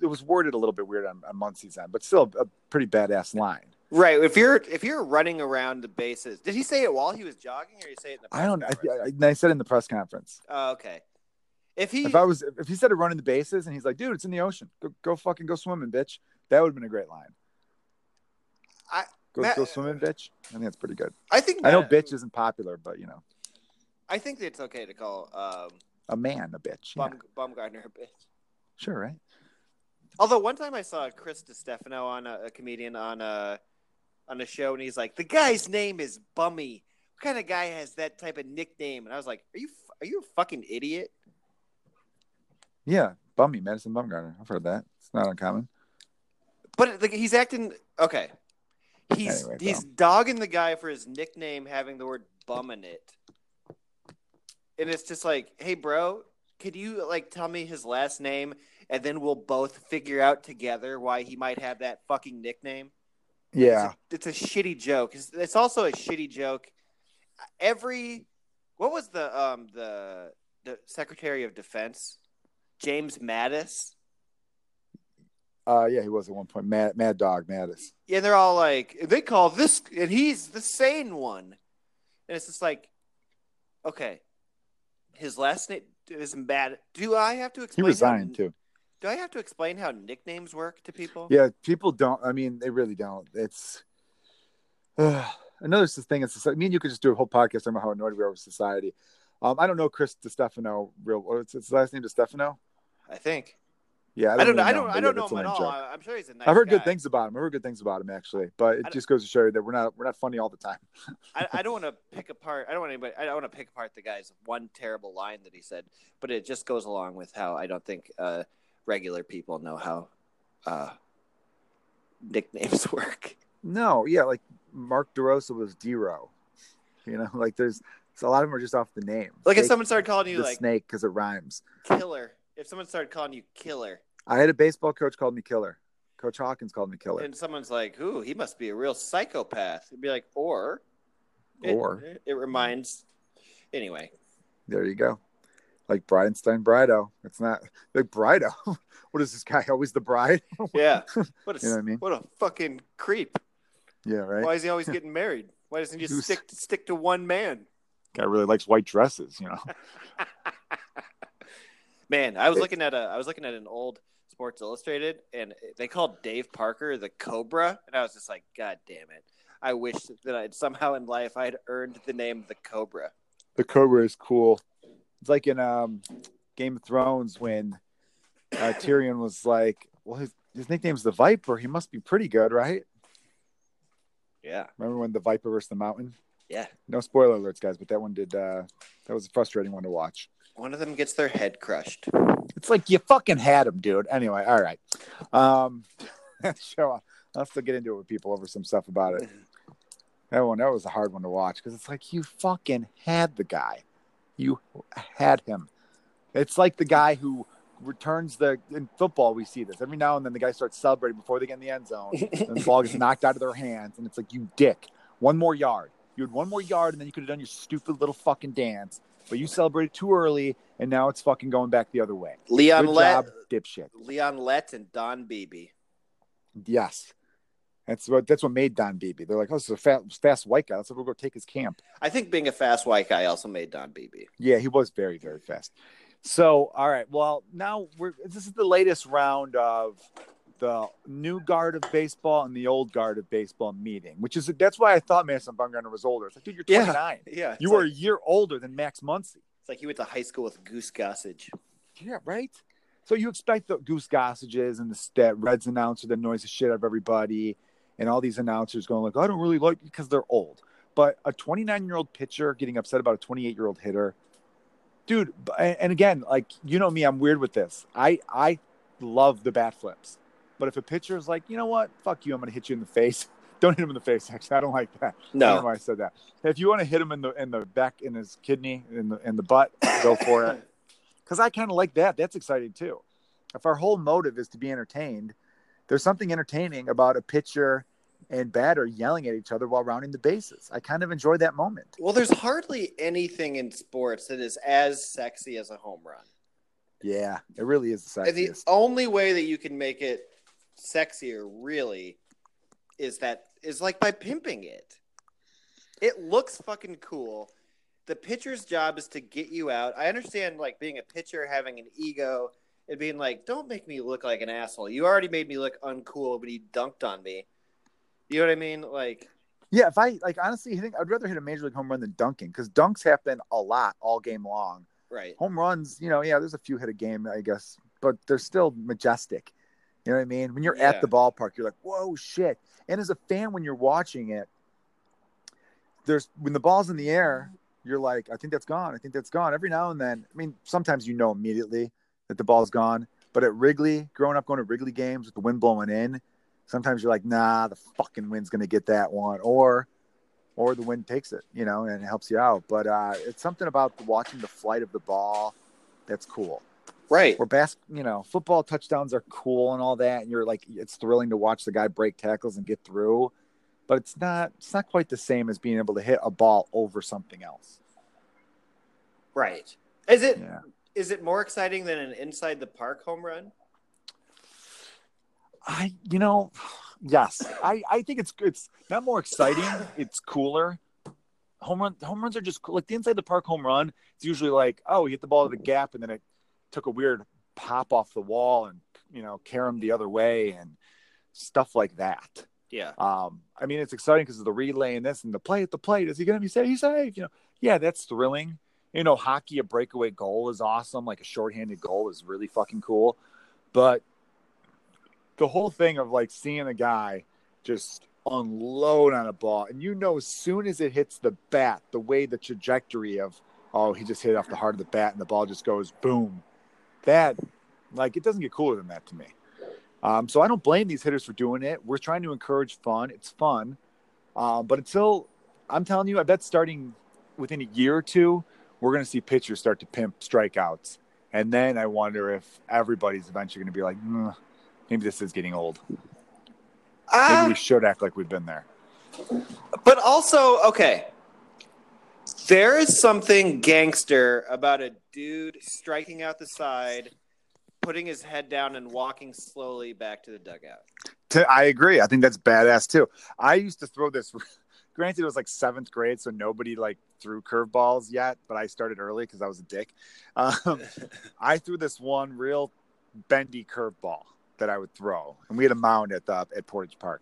it was worded a little bit weird on, on Muncy's end, but still a pretty badass line. right. If you're if you're running around the bases, did he say it while he was jogging, or he say it in the? I don't. I, I, I said in the press conference. Oh, okay. If he, If I was, if he said it running the bases, and he's like, dude, it's in the ocean. Go, go fucking go swimming, bitch. That would have been a great line. I- go Matt- go swimming, bitch. I think that's pretty good. I think I know bitch isn't popular, but you know, I think it's okay to call um, a man a bitch. Yeah, Bum, Bumgardner a bitch. sure, right? Although one time I saw Chris DiStefano on a, a comedian on a on a show, and he's like, "The guy's name is Bummy. What kind of guy has that type of nickname?" And I was like, "Are you are you a fucking idiot?" Yeah, Bummy, Madison Bumgarner. I've heard that. It's not uncommon. But like, he's acting okay. He's Anyway, he's dogging the guy for his nickname having the word "bum" in it, and it's just like, "Hey, bro, could you like tell me his last name, and then we'll both figure out together why he might have that fucking nickname." Yeah. it's a, it's a shitty joke. It's, it's also a shitty joke. Every what was the um the the Secretary of Defense, James Mattis? Uh, yeah, he was at one point. Mad, Mad Dog, Mattis. Yeah, they're all like they call this, and he's the sane one, and it's just like, okay, his last name isn't bad. Do I have to explain? He resigned how, too. Do I have to explain how nicknames work to people? Yeah, people don't. I mean, they really don't. It's uh, another thing. It's me and you could just do a whole podcast on how annoyed we are with society. Um, I don't know Chris DiStefano. Real, what's his last name? DiStefano. I think. Yeah, I don't know. I don't. him, I don't yeah, know that's him at all. joke. I- I'm sure he's a nice. Guy. I've heard guy. good things about him. I've heard good things about him actually, but it just goes to show you that we're not we're not funny all the time. I, I don't want to pick apart. I don't want anybody. I don't want to pick apart the guy's one terrible line that he said, but it just goes along with how I don't think uh, regular people know how uh, nicknames work. No, yeah, like Mark DeRosa was Dero. You know, like there's, a lot of them are just off the name. Like if someone started calling you the like snake because it rhymes. killer, if someone started calling you killer, I had a baseball coach called me Killer. Coach Hawkins called me Killer. and someone's like, "Ooh, he must be a real psychopath," it'd be like, or, it- Or. it, reminds. Anyway, There you go. Like Bridenstine Brido. It's not like Brido. what is this guy? Always the bride? yeah. What a You know what I mean? what a fucking creep. yeah, right. Why is he always getting married? Why doesn't he just Who's- stick stick to one man? Guy really likes white dresses, you know. Man, I was looking at a I was looking at an old Sports Illustrated, and they called Dave Parker the Cobra, and I was just like, God damn it! I wish that I'd somehow in life I'd earned the name the Cobra. The Cobra is cool. It's like in um, Game of Thrones when uh, Tyrion was like, "Well, his, his nickname's the Viper. He must be pretty good, right?" Yeah, Remember when the Viper versus the Mountain? yeah. No spoiler alerts, guys, but that one did. Uh, that was a frustrating one to watch. One of them gets their head crushed. It's like you fucking had him, dude. Anyway, all right. Um, show. I'll still get into it with people over some stuff about it. That one, that was a hard one to watch because it's like you fucking had the guy, you had him. It's like the guy who returns the in football. We see this every now and then. The guy starts celebrating before they get in the end zone, and the ball gets knocked out of their hands, and it's like you dick. One more yard. You had one more yard, and then you could have done your stupid little fucking dance. But you celebrated too early, and now it's fucking going back the other way. Leon Good Let, job, dipshit. Leon Lett, and Don Beebe. Yes. That's what that's what made Don Beebe. They're like, oh, this is a fast, fast white guy. Let's go go take his camp. I think being a fast white guy also made Don Beebe. Yeah, he was very, very fast. So, all right. Well, now we're this is the latest round of the new guard of baseball and the old guard of baseball meeting, which is that's why I thought Mason Bumgarner was older. It's like, dude, you're 29. Yeah, You were a year older than Max Muncy. It's like he went to high school with Goose Gossage. Yeah, right. So you expect the Goose Gossages and the that Reds announcer that annoys the shit out of everybody, and all these announcers going like, I don't really like because they're old. But a 29 year old pitcher getting upset about a 28 year old hitter, dude. And and again, like you know me, I'm weird with this. I I love the bat flips, but if a pitcher is like, you know what, fuck you, I'm gonna hit you in the face. Don't hit him in the face. Actually, I don't like that. I No, why I said that. If you want to hit him in the in the back in his kidney in the in the butt, go for it. Because I kind of like that. That's exciting too. If our whole motive is to be entertained, there's something entertaining about a pitcher and batter yelling at each other while rounding the bases. I kind of enjoy that moment. Well, there's hardly anything in sports that is as sexy as a home run. Yeah, it really is the And the only way that you can make it sexier, really, is that is like by pimping it. It looks fucking cool. The pitcher's job is to get you out. I understand, like being a pitcher, having an ego, and being like, "Don't make me look like an asshole." You already made me look uncool when you dunked on me. You know what I mean? Like, Yeah, if I like honestly hitting, I'd rather hit a major league home run than dunking because dunks happen a lot all game long. right? Home runs, you know, yeah, there's a few hit a game, I guess, but they're still majestic. You know what I mean? When you're Yeah. at the ballpark, you're like, whoa, shit. And as a fan, when you're watching it, there's when the ball's in the air, you're like, I think that's gone. I think that's gone. Every now and then, I mean, sometimes you know immediately that the ball's gone. But at Wrigley, growing up going to Wrigley games with the wind blowing in, sometimes you're like, nah, the fucking wind's gonna get that one. Or or the wind takes it, you know, and it helps you out. But uh, it's something about watching the flight of the ball that's cool. Right. Or bas- you know, football touchdowns are cool and all that, and you're like, it's thrilling to watch the guy break tackles and get through. But it's not, it's not quite the same as being able to hit a ball over something else. Right. Is it is Yeah. it more exciting than an inside the park home run? I, you know, yes, I, I think it's it's not more exciting. It's cooler. Home run, home runs are just cool. Like the inside the park home run, it's usually like, oh, he hit the ball to the gap, and then it took a weird pop off the wall, and you know, carom the other way, and stuff like that. Yeah. Um, I mean, it's exciting because of the relay and this and the play at the plate. Is he going to be safe? He's safe. You know, yeah, that's thrilling. You know, hockey, a breakaway goal is awesome. Like a shorthanded goal is really fucking cool. But the whole thing of like seeing a guy just unload on a ball, and you know, as soon as it hits the bat, the way the trajectory of, oh, he just hit off the heart of the bat and the ball just goes boom. That, like, it doesn't get cooler than that to me. Um, so I don't blame these hitters for doing it. We're trying to encourage fun. It's fun. Um, but until I'm telling you, I bet starting within a year or two, we're going to see pitchers start to pimp strikeouts. And then I wonder if everybody's eventually going to be like, mm, maybe this is getting old. Maybe Ah, we should act like we've been there. but also, okay. There is something gangster about a dude striking out the side, putting his head down, and walking slowly back to the dugout. I agree. I think that's badass too. I used to throw this. Granted, it was like seventh grade, so nobody like threw curveballs yet. But I started early because I was a dick. Um, I threw this one real bendy curveball that I would throw, and we had a mound at the at Portage Park,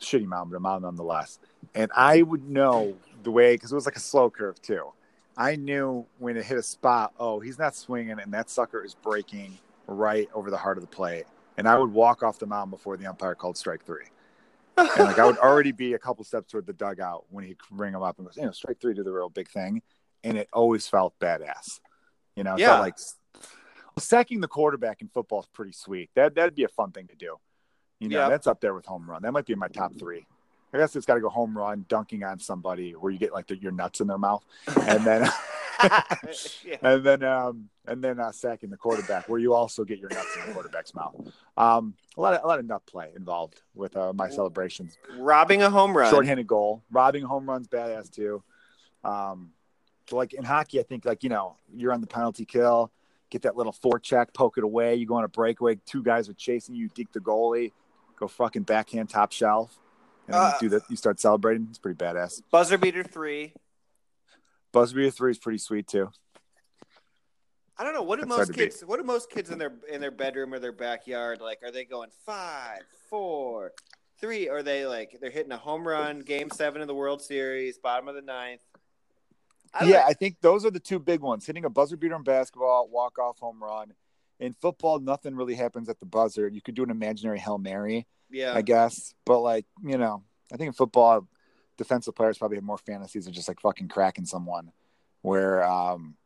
shitty mound, but a mound nonetheless. And I would know the way because it was like a slow curve too. I knew when it hit a spot. Oh, he's not swinging, and that sucker is breaking right over the heart of the plate. And I would walk off the mound before the umpire called strike three. And like I would already be a couple steps toward the dugout when he'd bring him up and goes, you know, strike three, do the real big thing. And it always felt badass. You know, Yeah. felt like sacking the quarterback in football is pretty sweet. That that'd be a fun thing to do. You know, Yeah. that's up there with home run. That might be my top three. I guess it's got to go home run, dunking on somebody where you get like the, your nuts in their mouth, and then yeah. and then um and then uh, sacking the quarterback where you also get your nuts in the quarterback's mouth. Um, a lot of a lot of nut play involved with uh, my celebrations. Robbing a home run. Shorthanded goal, robbing home runs, badass too. Um, so like in hockey, I think like you know you're on the penalty kill, get that little forecheck, poke it away. You go on a breakaway, two guys are chasing you, deke the goalie, go fucking backhand top shelf, and Uh, you do that. You start celebrating. It's pretty badass. Buzzer beater three. Buzzer beater three is pretty sweet too. I don't know. What do That's most kids? What do most kids in their in their bedroom or their backyard like? Are they going five, four, three? Or are they like they're hitting a home run, game seven of the World Series, bottom of the ninth? I yeah, know. I think those are the two big ones: hitting a buzzer beater in basketball, walk off home run. In football, nothing really happens at the buzzer. You could do an imaginary hail mary, yeah. I guess, but like you know, I think in football, defensive players probably have more fantasies of just like fucking cracking someone. Where, um,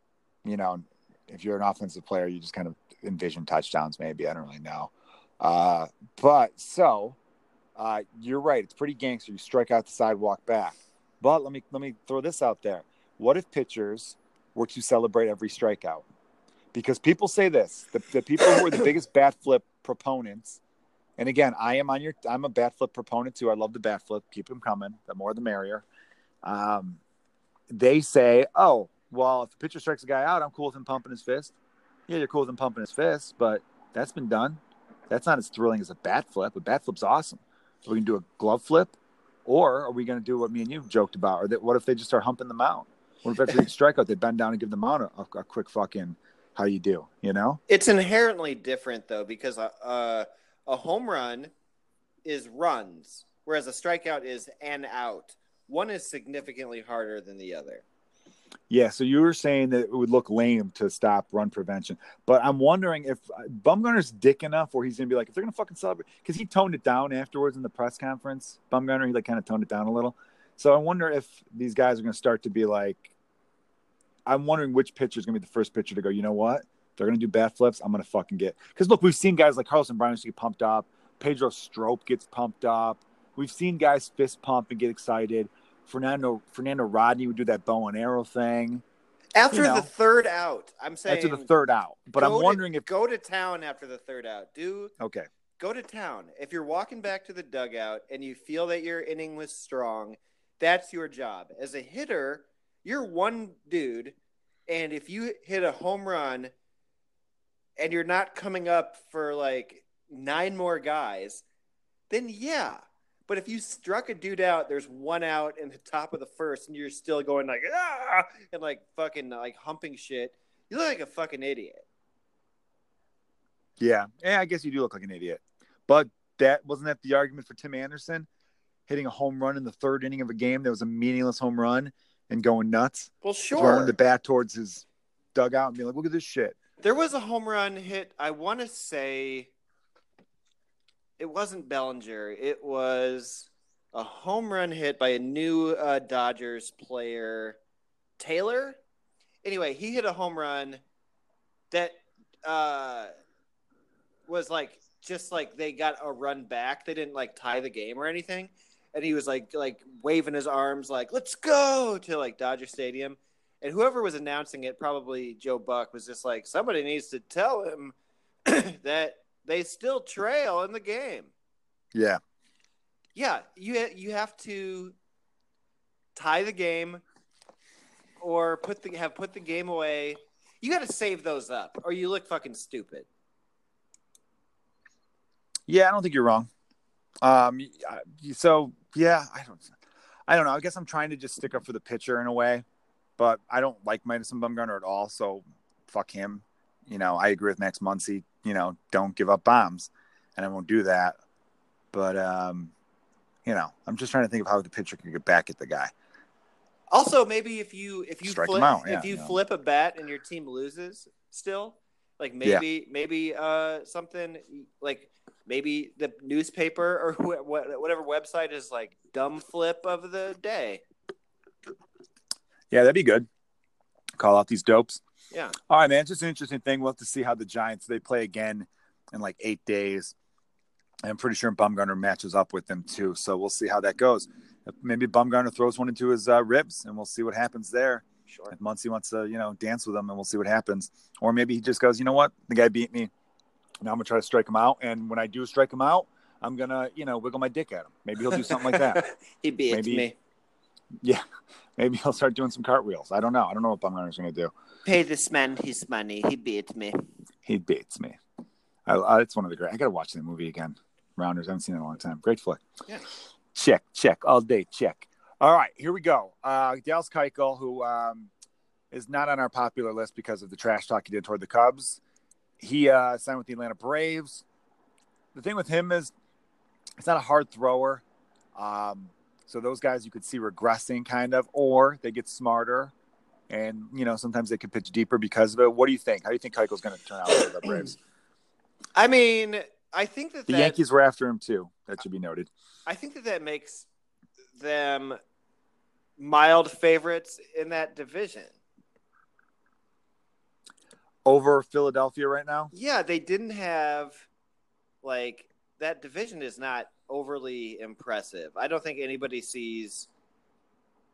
you know, if you're an offensive player, you just kind of envision touchdowns. Maybe I don't really know. Uh, but so uh, you're right. It's pretty gangster. You strike out the sidewalk back. But let me let me throw this out there. What if pitchers were to celebrate every strikeout? Because people say this: the, the people who are the biggest bat flip proponents. And again, I am on your. I'm a bat flip proponent too. I love the bat flip. Keep them coming. The more, the merrier. Um, they say, "Oh, well, if the pitcher strikes a guy out, I'm cool with him pumping his fist." Yeah, you're cool with him pumping his fist, but that's been done. That's not as thrilling as a bat flip. A bat flip's awesome. So we can do a glove flip, or are we going to do what me and you joked about? Or that, what if they just start humping the mound? What if after they strike out, they bend down and give the mound a, a, quick fucking how you do? You know? It's inherently different though because a, a home run is runs, whereas a strikeout is an out. One is significantly harder than the other. Yeah. So you were saying that it would look lame to stop run prevention, but I'm wondering if uh, Bumgarner's dick enough where he's to be like, if they're to fucking celebrate, because he toned it down afterwards in the press conference. Bumgarner, he like kind of toned it down a little. So I wonder if these guys are to start to be like, I'm wondering which pitcher is to be the first pitcher to go. You know what? They're going to do bat flips. I'm going to fucking get because look, we've seen guys like Carlson Brown get pumped up. Pedro Strop gets pumped up. We've seen guys fist pump and get excited. Fernando Fernando Rodney would do that bow and arrow thing After You know. the third out, I'm saying after the third out. But I'm go to- wondering if go to town after the third out. Do okay, go to town. If you're walking back to the dugout and you feel that your inning was strong, that's your job. As a hitter, you're one dude, and if you hit a home run and you're not coming up for like nine more guys, then yeah. But if you struck a dude out, there's one out in the top of the first, and you're still going like ah and like fucking like humping shit, you look like a fucking idiot. yeah, yeah, I guess you do look like an idiot. But that wasn't that the argument for Tim Anderson hitting a home run in the third inning of a game that was a meaningless home run and going nuts, Well, sure. throwing the bat towards his dugout and being like, "Look at this shit." There was a home run hit. I want to say it wasn't Bellinger. It was a home run hit by a new uh, Dodgers player, Taylor. Anyway, he hit a home run that uh, was like just like they got a run back. They didn't like tie the game or anything. and he was like like waving his arms like "Let's go" to like Dodger Stadium, and whoever was announcing it, probably Joe Buck, was just like somebody needs to tell him that they still trail in the game. Yeah. Yeah, you you have to tie the game or put the have put the game away. You got to save those up, or you look fucking stupid. Yeah, I don't think you're wrong. Um, so yeah, I don't, I don't know. I guess I'm trying to just stick up for the pitcher in a way, but I don't like Madison Bumgarner at all. So fuck him. You know, I agree with Max Muncy. You know, don't give up bombs, and I won't do that. But um, you know, I'm just trying to think of how the pitcher can get back at the guy. Also, maybe if you if you Strike flip him out, yeah, if you flip a bat and your team loses, still, like maybe maybe uh something like maybe the newspaper or wh- whatever website is like dumb flip of the day. Yeah, that'd be good. Call out these dopes. Yeah, All right, man. It's just an interesting thing. We'll have to see how the Giants they play again in like eight days. I'm pretty sure Bumgarner matches up with them too. So we'll see how that goes. Maybe Bumgarner throws one into his uh, ribs, and we'll see what happens there. sure. If Muncy wants to, you know, dance with him, and we'll see what happens. Or maybe he just goes, you know what, the guy beat me. Now I'm gonna try to strike him out, and when I do strike him out, I'm gonna, you know, wiggle my dick at him. Maybe he'll do something like that. he beat Maybe- me. Yeah, maybe he'll start doing some cartwheels. I don't know. I don't know what Bumgarner's gonna do. Pay this man his money. He beat me. He beats me. I, I, it's one of the great. I gotta watch that movie again. Rounders. I haven't seen it in a long time. Great flick. Yeah. Check, check all day. Check. All right, here we go. Uh, Dallas Keuchel, who um, is not on our popular list because of the trash talk he did toward the Cubs. He uh, signed with the Atlanta Braves. The thing with him is, it's not a hard thrower. Um, so those guys you could see regressing, kind of, or they get smarter, and you know sometimes they can pitch deeper because of it. What do you think? How do you think Keuchel's going to turn out for the Braves? I mean, I think that The that, Yankees were after him too. That should be noted. I think that that makes them mild favorites in that division. Over Philadelphia right now. Yeah, they didn't have like that division is not overly impressive. I don't think anybody sees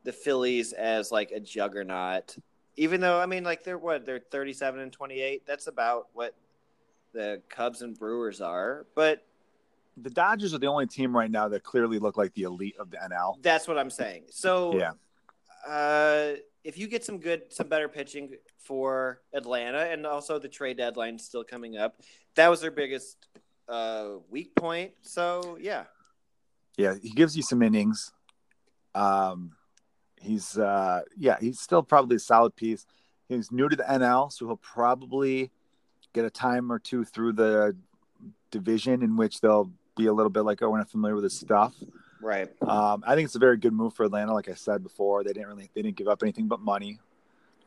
the Phillies as like a juggernaut. Even though I mean like they're what, they're 37 and 28. That's about what the Cubs and Brewers are. But The Dodgers are the only team right now that clearly look like the elite of the NL. that's what I'm saying. So Yeah. uh, if you get some good, some better pitching for Atlanta, and also the trade deadline still coming up, that was their biggest uh, weak point. So yeah, Yeah, he gives you some innings. Um, he's uh, yeah, he's still probably a solid piece. He's new to the NL, so he'll probably get a time or two through the division in which they'll be a little bit like, oh, we're not familiar with his stuff. right. Um, I think it's a very good move for Atlanta. Like I said before, they didn't really they didn't give up anything but money,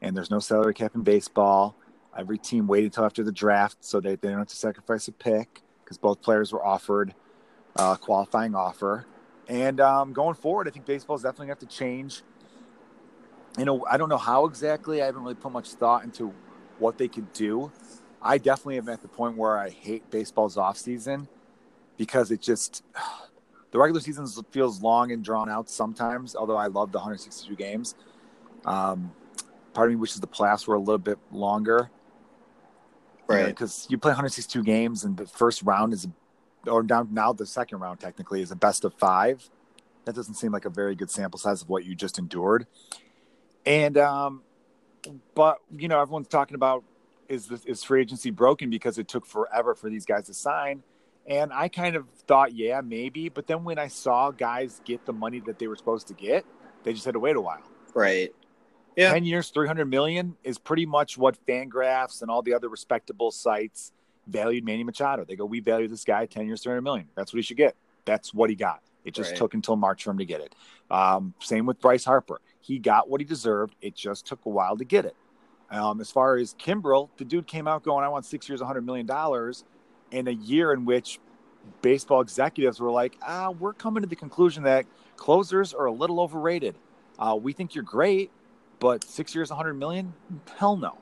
and there's no salary cap in baseball. Every team waited until after the draft, so they, they don't have to sacrifice a pick because both players were offered a qualifying offer. And um, going forward, I think baseball is definitely going to have to change. You know, I don't know how exactly. I haven't really put much thought into what they could do. I definitely am at the point where I hate baseball's off season because it just the regular season feels long and drawn out sometimes. Although I love the 162 games, um, part of me wishes the playoffs were a little bit longer. Because you play 162 games and the first round is, or down now the second round technically is a best of five. That doesn't seem like a very good sample size of what you just endured. And um, but you know everyone's talking about is this is free agency broken because it took forever for these guys to sign. And I kind of thought, yeah, maybe. But then when I saw guys get the money that they were supposed to get, they just had to wait a while. Right. Yeah. 10 years, 300 million is pretty much what Fangraphs and all the other respectable sites valued Manny Machado. They go, we value this guy 10 years, 300 million. That's what he should get. That's what he got. It just Right. took until March for him to get it. Um, same with Bryce Harper. He got what he deserved. It just took a while to get it. Um, as far as Kimbrel, the dude came out going, I want six years, $100 million in a year in which baseball executives were like, ah, we're coming to the conclusion that closers are a little overrated. Uh, we think you're great, but six years, 100 million? Hell no.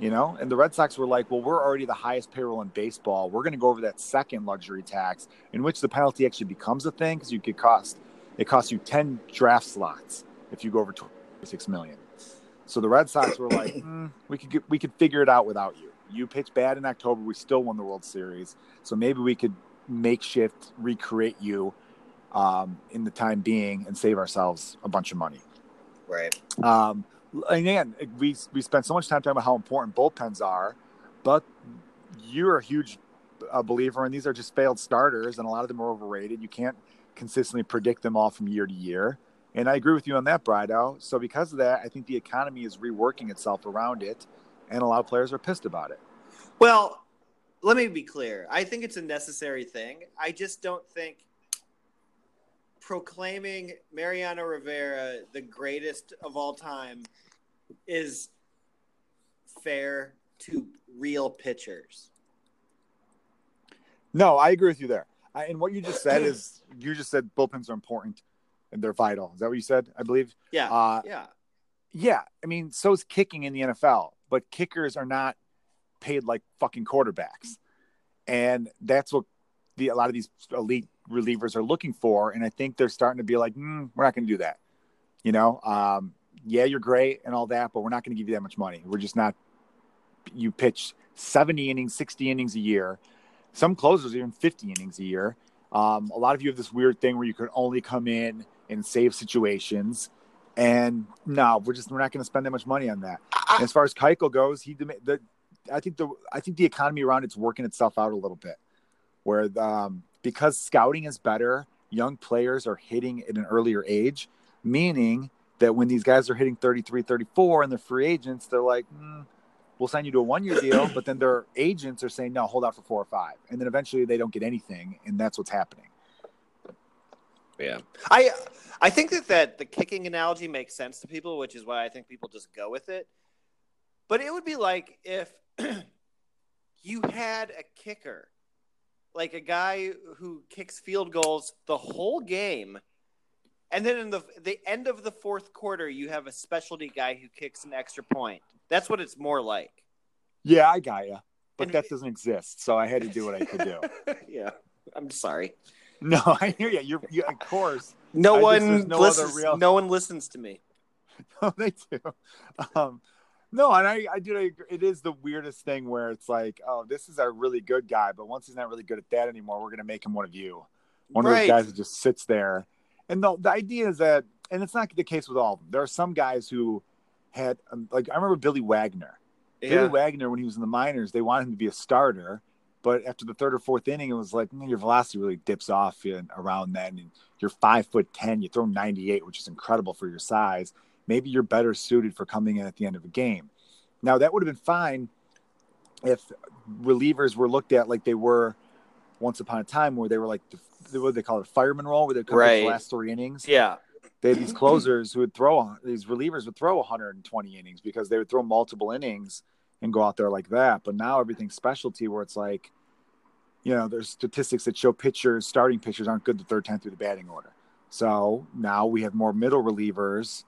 You know, and the Red Sox were like, well, we're already the highest payroll in baseball. We're going to go over that second luxury tax, in which the penalty actually becomes a thing because you could cost it costs you 10 draft slots if you go over 26 million. So the Red Sox were like, mm, we could get, we could figure it out without you. You pitched bad in October. We still won the World Series. So maybe we could makeshift recreate you um, in the time being and save ourselves a bunch of money. Right. Um, and again, we we spent so much time talking about how important bullpens are, but you're a huge uh, believer, and these are just failed starters, and a lot of them are overrated. You can't consistently predict them all from year to year. And I agree with you on that, Brido. So because of that, I think the economy is reworking itself around it, and a lot of players are pissed about it. Well, let me be clear. I think it's a necessary thing. I just don't think proclaiming Mariano Rivera the greatest of all time is fair to real pitchers. No, I agree with you there. I, and what you just said is you just said bullpens are important and they're vital. Is that what you said? I believe. Yeah. Uh, yeah. Yeah. I mean, so is kicking in the NFL, but kickers are not paid like fucking quarterbacks, and that's what the a lot of these elite relievers are looking for. And I think they're starting to be like, mm, we're not going to do that. You know, um, yeah, you're great and all that, but we're not going to give you that much money. We're just not. You pitch 70 innings, 60 innings a year. Some closers even 50 innings a year. Um, a lot of you have this weird thing where you can only come in and save situations. And no, we're just we're not going to spend that much money on that. And as far as Keuchel goes, he the I think the I think the economy around it's working itself out a little bit, where um, because scouting is better, young players are hitting at an earlier age, meaning that when these guys are hitting 33, 34 and they're free agents, they're like, mm, we'll sign you to a one year deal, but then their agents are saying, no, hold out for four or five. And then eventually they don't get anything. And that's what's happening. Yeah. I, I think that, that the kicking analogy makes sense to people, which is why I think people just go with it. But it would be like if you had a kicker, like a guy who kicks field goals the whole game and then in the the end of the fourth quarter, you have a specialty guy who kicks an extra point. That's what it's more like. Yeah, I got you, but and, that doesn't exist. So I had to do what I could do. yeah, I'm sorry. No, I hear you. You're, you, of course. No I one no listens. Real... No one listens to me. No, they do. Um, no, and I, I do. It is the weirdest thing where it's like, oh, this is a really good guy, but once he's not really good at that anymore, we're gonna make him one of you, one right. of those guys that just sits there and the, the idea is that, and it's not the case with all of them. There are some guys who had, um, like, I remember Billy Wagner. Yeah. Billy Wagner, when he was in the minors, they wanted him to be a starter. But after the third or fourth inning, it was like mm, your velocity really dips off in, around then. And you're five foot 10, you throw 98, which is incredible for your size. Maybe you're better suited for coming in at the end of a game. Now, that would have been fine if relievers were looked at like they were once upon a time, where they were like the what they call it, fireman role, where they come right. the last three innings. Yeah, they had these closers who would throw these relievers would throw 120 innings because they would throw multiple innings and go out there like that. But now everything's specialty, where it's like, you know, there's statistics that show pitchers, starting pitchers, aren't good the third time through the batting order. So now we have more middle relievers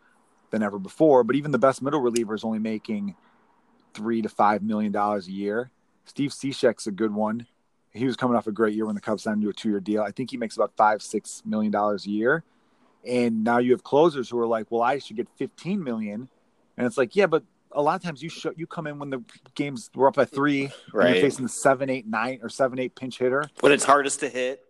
than ever before. But even the best middle reliever is only making three to five million dollars a year. Steve Cishek's a good one he was coming off a great year when the Cubs signed him to a two-year deal. I think he makes about five, six million dollars a year. And now you have closers who are like, "Well, I should get 15 million," and it's like, "Yeah, but a lot of times you show, you come in when the games were up by three, right? you're facing the seven, eight, nine, or seven, eight pinch hitter when it's hardest to hit.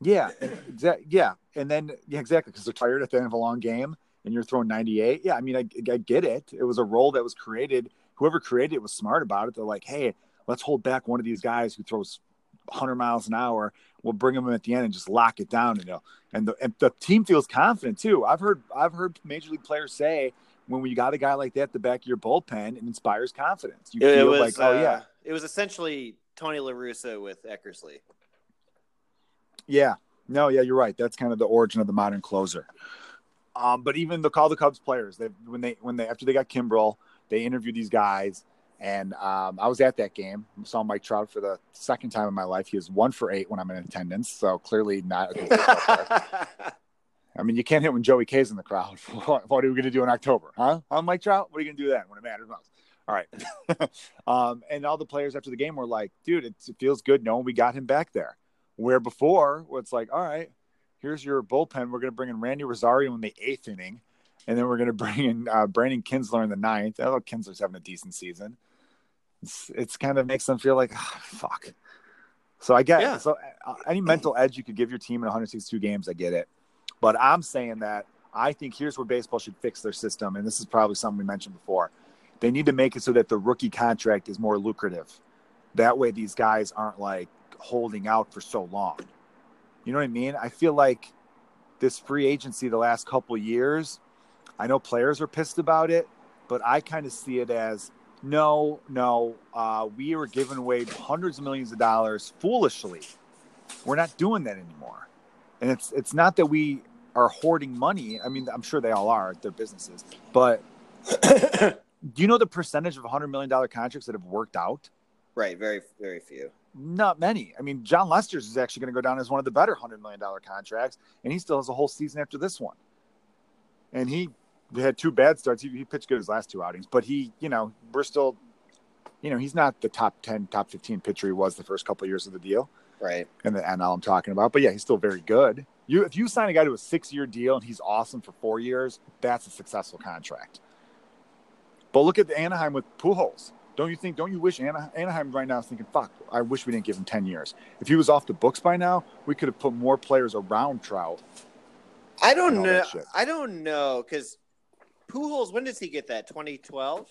Yeah, exactly. Yeah, and then yeah, exactly because they're tired at the end of a long game, and you're throwing 98. Yeah, I mean, I, I get it. It was a role that was created. Whoever created it was smart about it. They're like, hey, let's hold back one of these guys who throws 100 miles an hour. We'll bring them at the end and just lock it down. You know, and the and the team feels confident too. I've heard I've heard major league players say when you got a guy like that at the back of your bullpen, it inspires confidence. You it feel was, like, oh uh, yeah, it was essentially Tony La Russa with Eckersley. Yeah, no, yeah, you're right. That's kind of the origin of the modern closer. Um, but even the call the Cubs players, they when they when they after they got Kimbrel, they interviewed these guys and um, I was at that game. Saw Mike Trout for the second time in my life. He was one for eight when I'm in attendance, so clearly not. I mean, you can't hit when Joey K's in the crowd. what are we going to do in October, huh? I'm Mike Trout. What are you going to do then when it matters most? All right. um, and all the players after the game were like, "Dude, it feels good knowing we got him back there." Where before, it's like, "All right, here's your bullpen. We're going to bring in Randy Rosario in the eighth inning, and then we're going to bring in uh, Brandon Kintzler in the ninth. I know Kintzler's having a decent season, it's it's kind of makes them feel like oh, fuck. So I get Yeah. so uh, any mental edge you could give your team in 162 games, I get it. But I'm saying that I think here's where baseball should fix their system, and this is probably something we mentioned before. They need to make it so that the rookie contract is more lucrative. That way, these guys aren't like holding out for so long. You know what I mean? I feel like this free agency the last couple years, I know players are pissed about it, but I kind of see it as no, no, uh, we were giving away hundreds of millions of dollars foolishly. We're not doing that anymore. And it's it's not that we are hoarding money. I mean, I'm sure they all are, their businesses. But do you know the percentage of $100 million contracts that have worked out? right, very very few. Not many. I mean, Jon Lester's is actually going to go down as one of the better $100 million contracts, and he still has a whole season after this one. And he had two bad starts. He, he pitched good his last two outings, but he, you know, we're still, you know, he's not the top 10, top 15 pitcher he was the first couple of years of the deal Right. and the NL I'm talking about. But yeah, he's still very good. You if you sign a guy to a six year deal and he's awesome for four years, that's a successful contract. But look at the Anaheim with Pujols. Don't you think? Don't you wish Ana- Anaheim right now is thinking, "Fuck, I wish we didn't give him ten years. If he was off the books by now, we could have put more players around Trout." I don't know. I don't know because Pujols. When does he get that? 2012.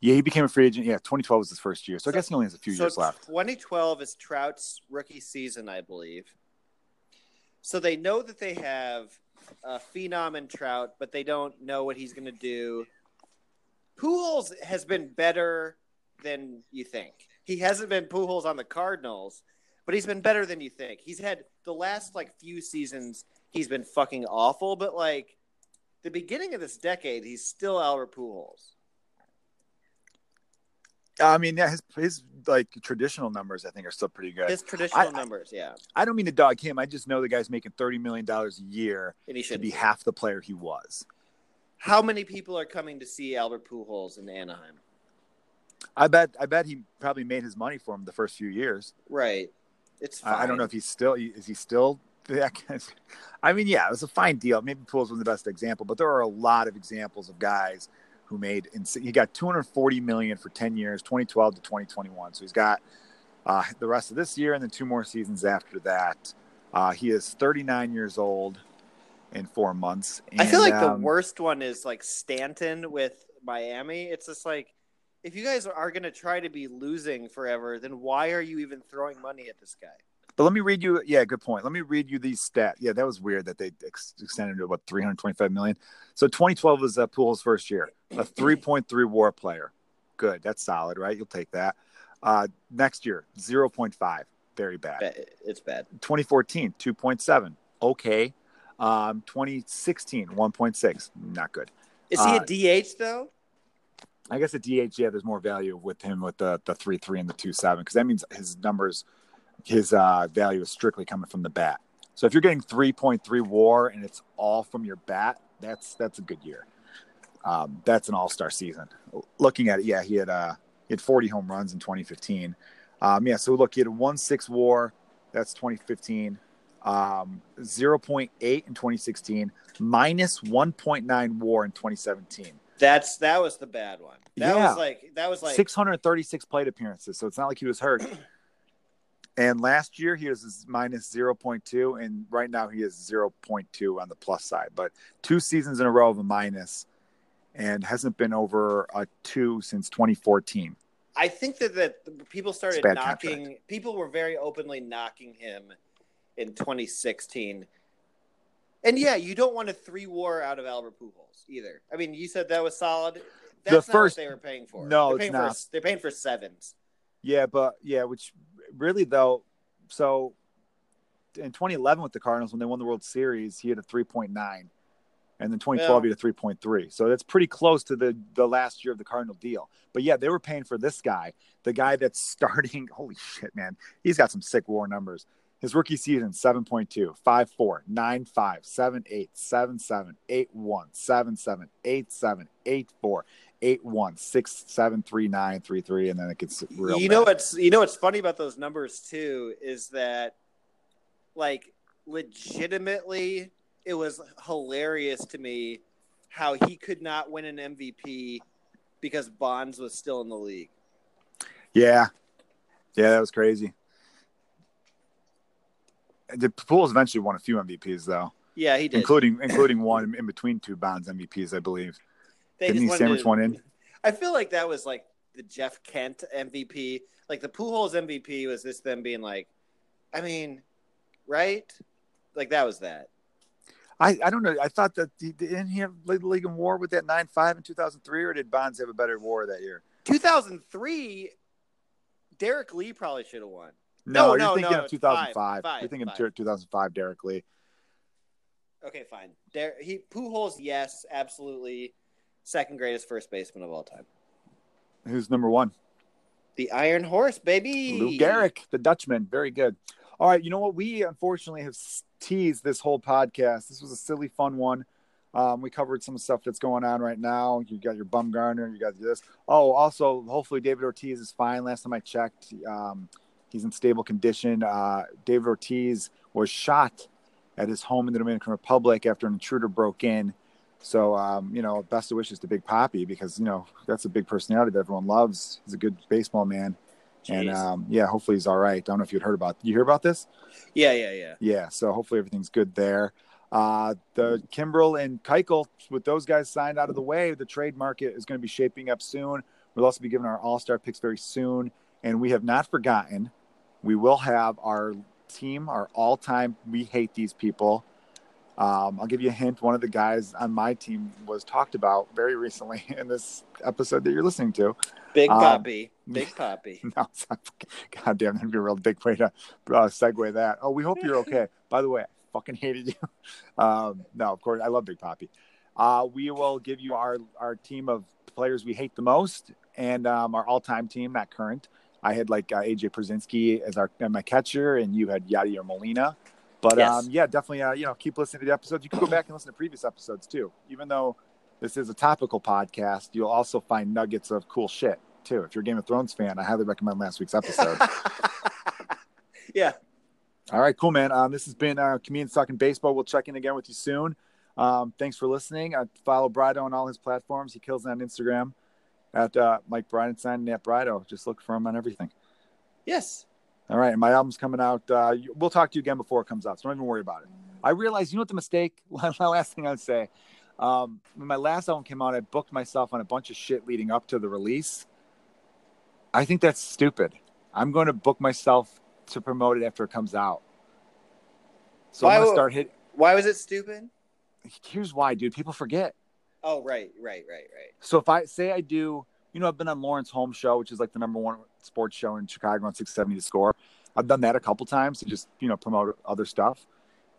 Yeah, he became a free agent. Yeah, 2012 was his first year, so, I guess he only has a few so years left. 2012 is Trout's rookie season, I believe. So they know that they have a phenom in Trout, but they don't know what he's going to do. Pujols has been better than you think. He hasn't been Pujols on the Cardinals, but he's been better than you think. He's had the last like few seasons he's been fucking awful, but like the beginning of this decade, he's still Albert Pujols. I mean, yeah, his his like traditional numbers, I think, are still pretty good. His traditional I- numbers, yeah, I don't mean to dog him. I just know the guy's making 30 million dollars a year and he to should be half the player he was. How many people are coming to see Albert Pujols in Anaheim? I bet I bet he probably made his money for him the first few years. Right. It's fine. I, I don't know if he's still is he still that I mean, yeah, it was a fine deal. Maybe Pujols was the best example, but there are a lot of examples of guys who made ins- he got 240 million for 10 years, 2012 to 2021. So he's got uh, the rest of this year and then two more seasons after that. Uh, he is 39 years old in four months. I feel like And, the um, worst one is like Stanton with Miami. It's just like if you guys are going to try to be losing forever, then why are you even throwing money at this guy? But let me read you. Yeah, good point. Let me read you these stats. Yeah, that was weird that they ex- extended to about 325 million. So 2012 was uh, Pujols' first year. A 3.3 WAR player. Good. That's solid, right? You'll take that. Uh, next year, 0.5. Very bad. It's bad. 2014, 2.7. Okay. Um, 2016, 1.6. Not good. Is he Uh, a DH though? I guess at DH, yeah, there's more value with him with the the three three and the two seven because that means his numbers, his uh, value is strictly coming from the bat. So if you're getting three point three WAR and it's all from your bat, that's that's a good year. Um, that's an all star season. Looking at it, yeah, he had uh, he had 40 home runs in 2015. Um, yeah, so look, he had a one six WAR. That's 2015. Um, 0.8 in 2016, minus 1.9 WAR in 2017. That's that was the bad one. That Yeah. was like that was like 636 plate appearances, so it's not like he was hurt. and last year he was minus 0.2, and right now he is 0.2 on the plus side. But two seasons in a row of a minus, and hasn't been over a two since 2014. I think that that people started knocking. People were very openly knocking him in 2016. And yeah, you don't want a three war out of Albert Pujols either. I mean, you said that was solid. That's not first- what they were paying for. No, they're it's paying not. For, they're paying for sevens. Yeah, but yeah, which really though, so in 2011 with the Cardinals when they won the World Series, he had a 3.9, and then 2012 he had a 3.3. So that's pretty close to the the last year of the Cardinal deal. But yeah, they were paying for this guy, the guy that's starting. Holy shit, man, he's got some sick WAR numbers. His rookie season 7.2, 5 4, 9 5, 7 8, 7 7, 8 1, 7 7, 8 7, 8 4, 8 1, 6 7, 3 9, 3 3, and then it gets real. you know what's you know what's funny about those numbers too is that like legitimately, it was hilarious to me how he could not win an MVP because Bonds was still in the league. Yeah, yeah, that was crazy. The Pujols eventually won a few MVPs though, Yeah, he did. including including one in between two Bonds MVPs, I believe. They Didn't he sandwich to- one in? I feel like that was like the Jeff Kent MVP. Like the Pujols MVP was this them being like, I mean, right? Like that was that. I, I don't know. I thought that he, didn't he have led the league in WAR with that nine five in two thousand three, or did Bonds have a better WAR that year? 2003, Derrek Lee probably should have won. No, No, you're no, thinking no, of two thousand five. five, five, You're thinking five. of two thousand five, Derrek Lee. Okay, fine. Der- he Pujols, yes, absolutely, second greatest first baseman of all time. Who's number one? The Iron Horse, baby. Lou Gehrig, the Dutchman. Very good. All right. You know what? We unfortunately have teased this whole podcast. This was a silly, fun one. Um, we covered some stuff that's going on right now. You got your Bumgarner. You got this. Oh, also, hopefully David Ortiz is fine. Last time I checked, um, he's in stable condition. Uh, David Ortiz was shot at his home in the Dominican Republic after an intruder broke in. So, um, you know, best of wishes to Big Papi because, you know, that's a big personality that everyone loves. He's a good baseball man. And um, yeah, hopefully he's all right. I don't know if you'd heard about. You hear about this? yeah, yeah, yeah. Yeah. So hopefully everything's good there. Uh, the Kimbrel and Keuchel, with those guys signed out of the way, the trade market is going to be shaping up soon. We'll also be giving our All Star picks very soon, and we have not forgotten. We will have our team, our all time. We hate these people. Um, I'll give you a hint. One of the guys on my team was talked about very recently in this episode that you're listening to. Big Um, Papi, Big Papi. No. God damn, that'd be a real big way to uh, segue that. Oh, we hope you're okay. By the way, I fucking hated you. Um, no, of course, I love Big Papi. Uh, we will give you our our team of players we hate the most and um, our all time team, not current. I had like uh, AJ Pierzynski as our as my catcher, and you had Yadier Molina. But Yes. um, yeah, definitely, uh, you know, keep listening to the episodes. You can go back and listen to previous episodes too. Even though this is a topical podcast, you'll also find nuggets of cool shit too. If you're a Game of Thrones fan, I highly recommend last week's episode. yeah. All right, cool, man. Um, this has been uh, Comedians Talking Baseball. We'll check in again with you soon. Um, thanks for listening. Uh, follow Brido on all his platforms. He kills it on Instagram at uh, Mike Bridenstine and at Brido. Just look for him on everything. Yes. All right, and my album's coming out. Uh, we'll talk to you again before it comes out, so don't even worry about it. I realize, you know what the mistake? my last thing I'd say, um, when my last album came out, I booked myself on a bunch of shit leading up to the release. I think that's stupid. I'm going to book myself to promote it after it comes out. So Why I'm going to start hit. Why was it stupid? Here's why, dude. People forget. Oh, right, right, right, right. So if I say I do, you know, I've been on Laurence Holmes show, which is like the number one sports show in Chicago on 670 The Score. I've done that a couple times to just, you know, promote other stuff.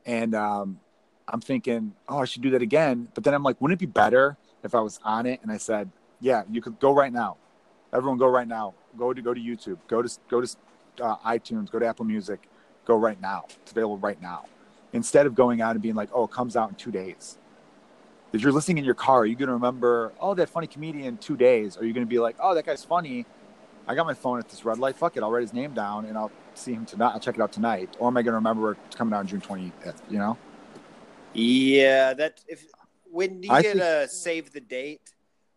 And um, I'm thinking, oh, I should do that again. But then I'm like, wouldn't it be better if I was on it and I said, yeah, you could go right now. Everyone go right now. Go to go to YouTube. Go to go to uh, iTunes. Go to Apple Music. Go right now. It's available right now. Instead of going out and being like, oh, it comes out in two days. If you're listening in your car, are you going to remember, oh, that funny comedian in two days? Are you going to be like, oh, that guy's funny. I got my phone at this red light. Fuck it. I'll write his name down and I'll see him tonight. I'll check it out tonight. Or am I going to remember it's coming out on June 20th? You know? Yeah, that if when you I get think- a save the date,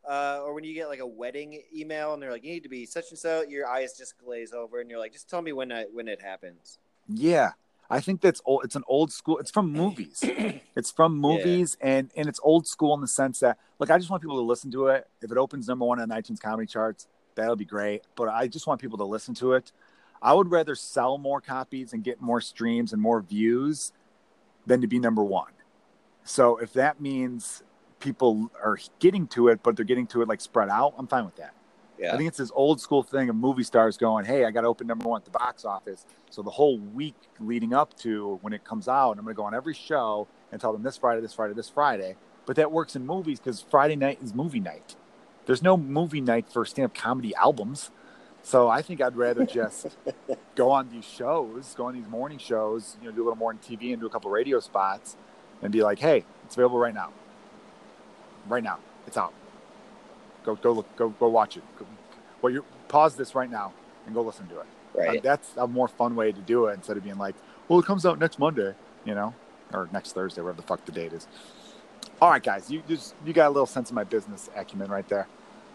uh, or when you get like a wedding email and they're like, you need to be such and so, your eyes just glaze over, and you're like, just tell me when I when it happens. Yeah. I think that's old. It's an old school. It's from movies. it's from movies, and and it's old school in the sense that, look, I just want people to listen to it. If it opens number one on the iTunes comedy charts, that'll be great. But I just want people to listen to it. I would rather sell more copies and get more streams and more views than to be number one. So if that means people are getting to it, but they're getting to it like spread out, I'm fine with that. Yeah, I think it's this old school thing of movie stars going, "Hey, I got to open number one at the box office." So the whole week leading up to when it comes out, I'm going to go on every show and tell them this Friday, this Friday, this Friday. But that works in movies because Friday night is movie night. There's no movie night for stand-up comedy albums. So I think I'd rather just go on these shows, go on these morning shows, you know, do a little morning TV and do a couple radio spots, and be like, "Hey, it's available right now. Right now, it's out. Go, go, look, go, go watch it. Go, well, you pause this right now and go listen to it. Uh, right. that's a more fun way to do it instead of being like, "Well, it comes out next Monday." you know, or next Thursday, whatever the fuck the date is. All right, guys, you just you got a little sense of my business acumen right there.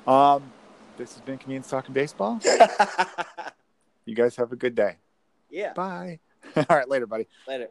Um, this has been comedians talking baseball. You guys have a good day. yeah. Bye. All right, later, buddy. Later.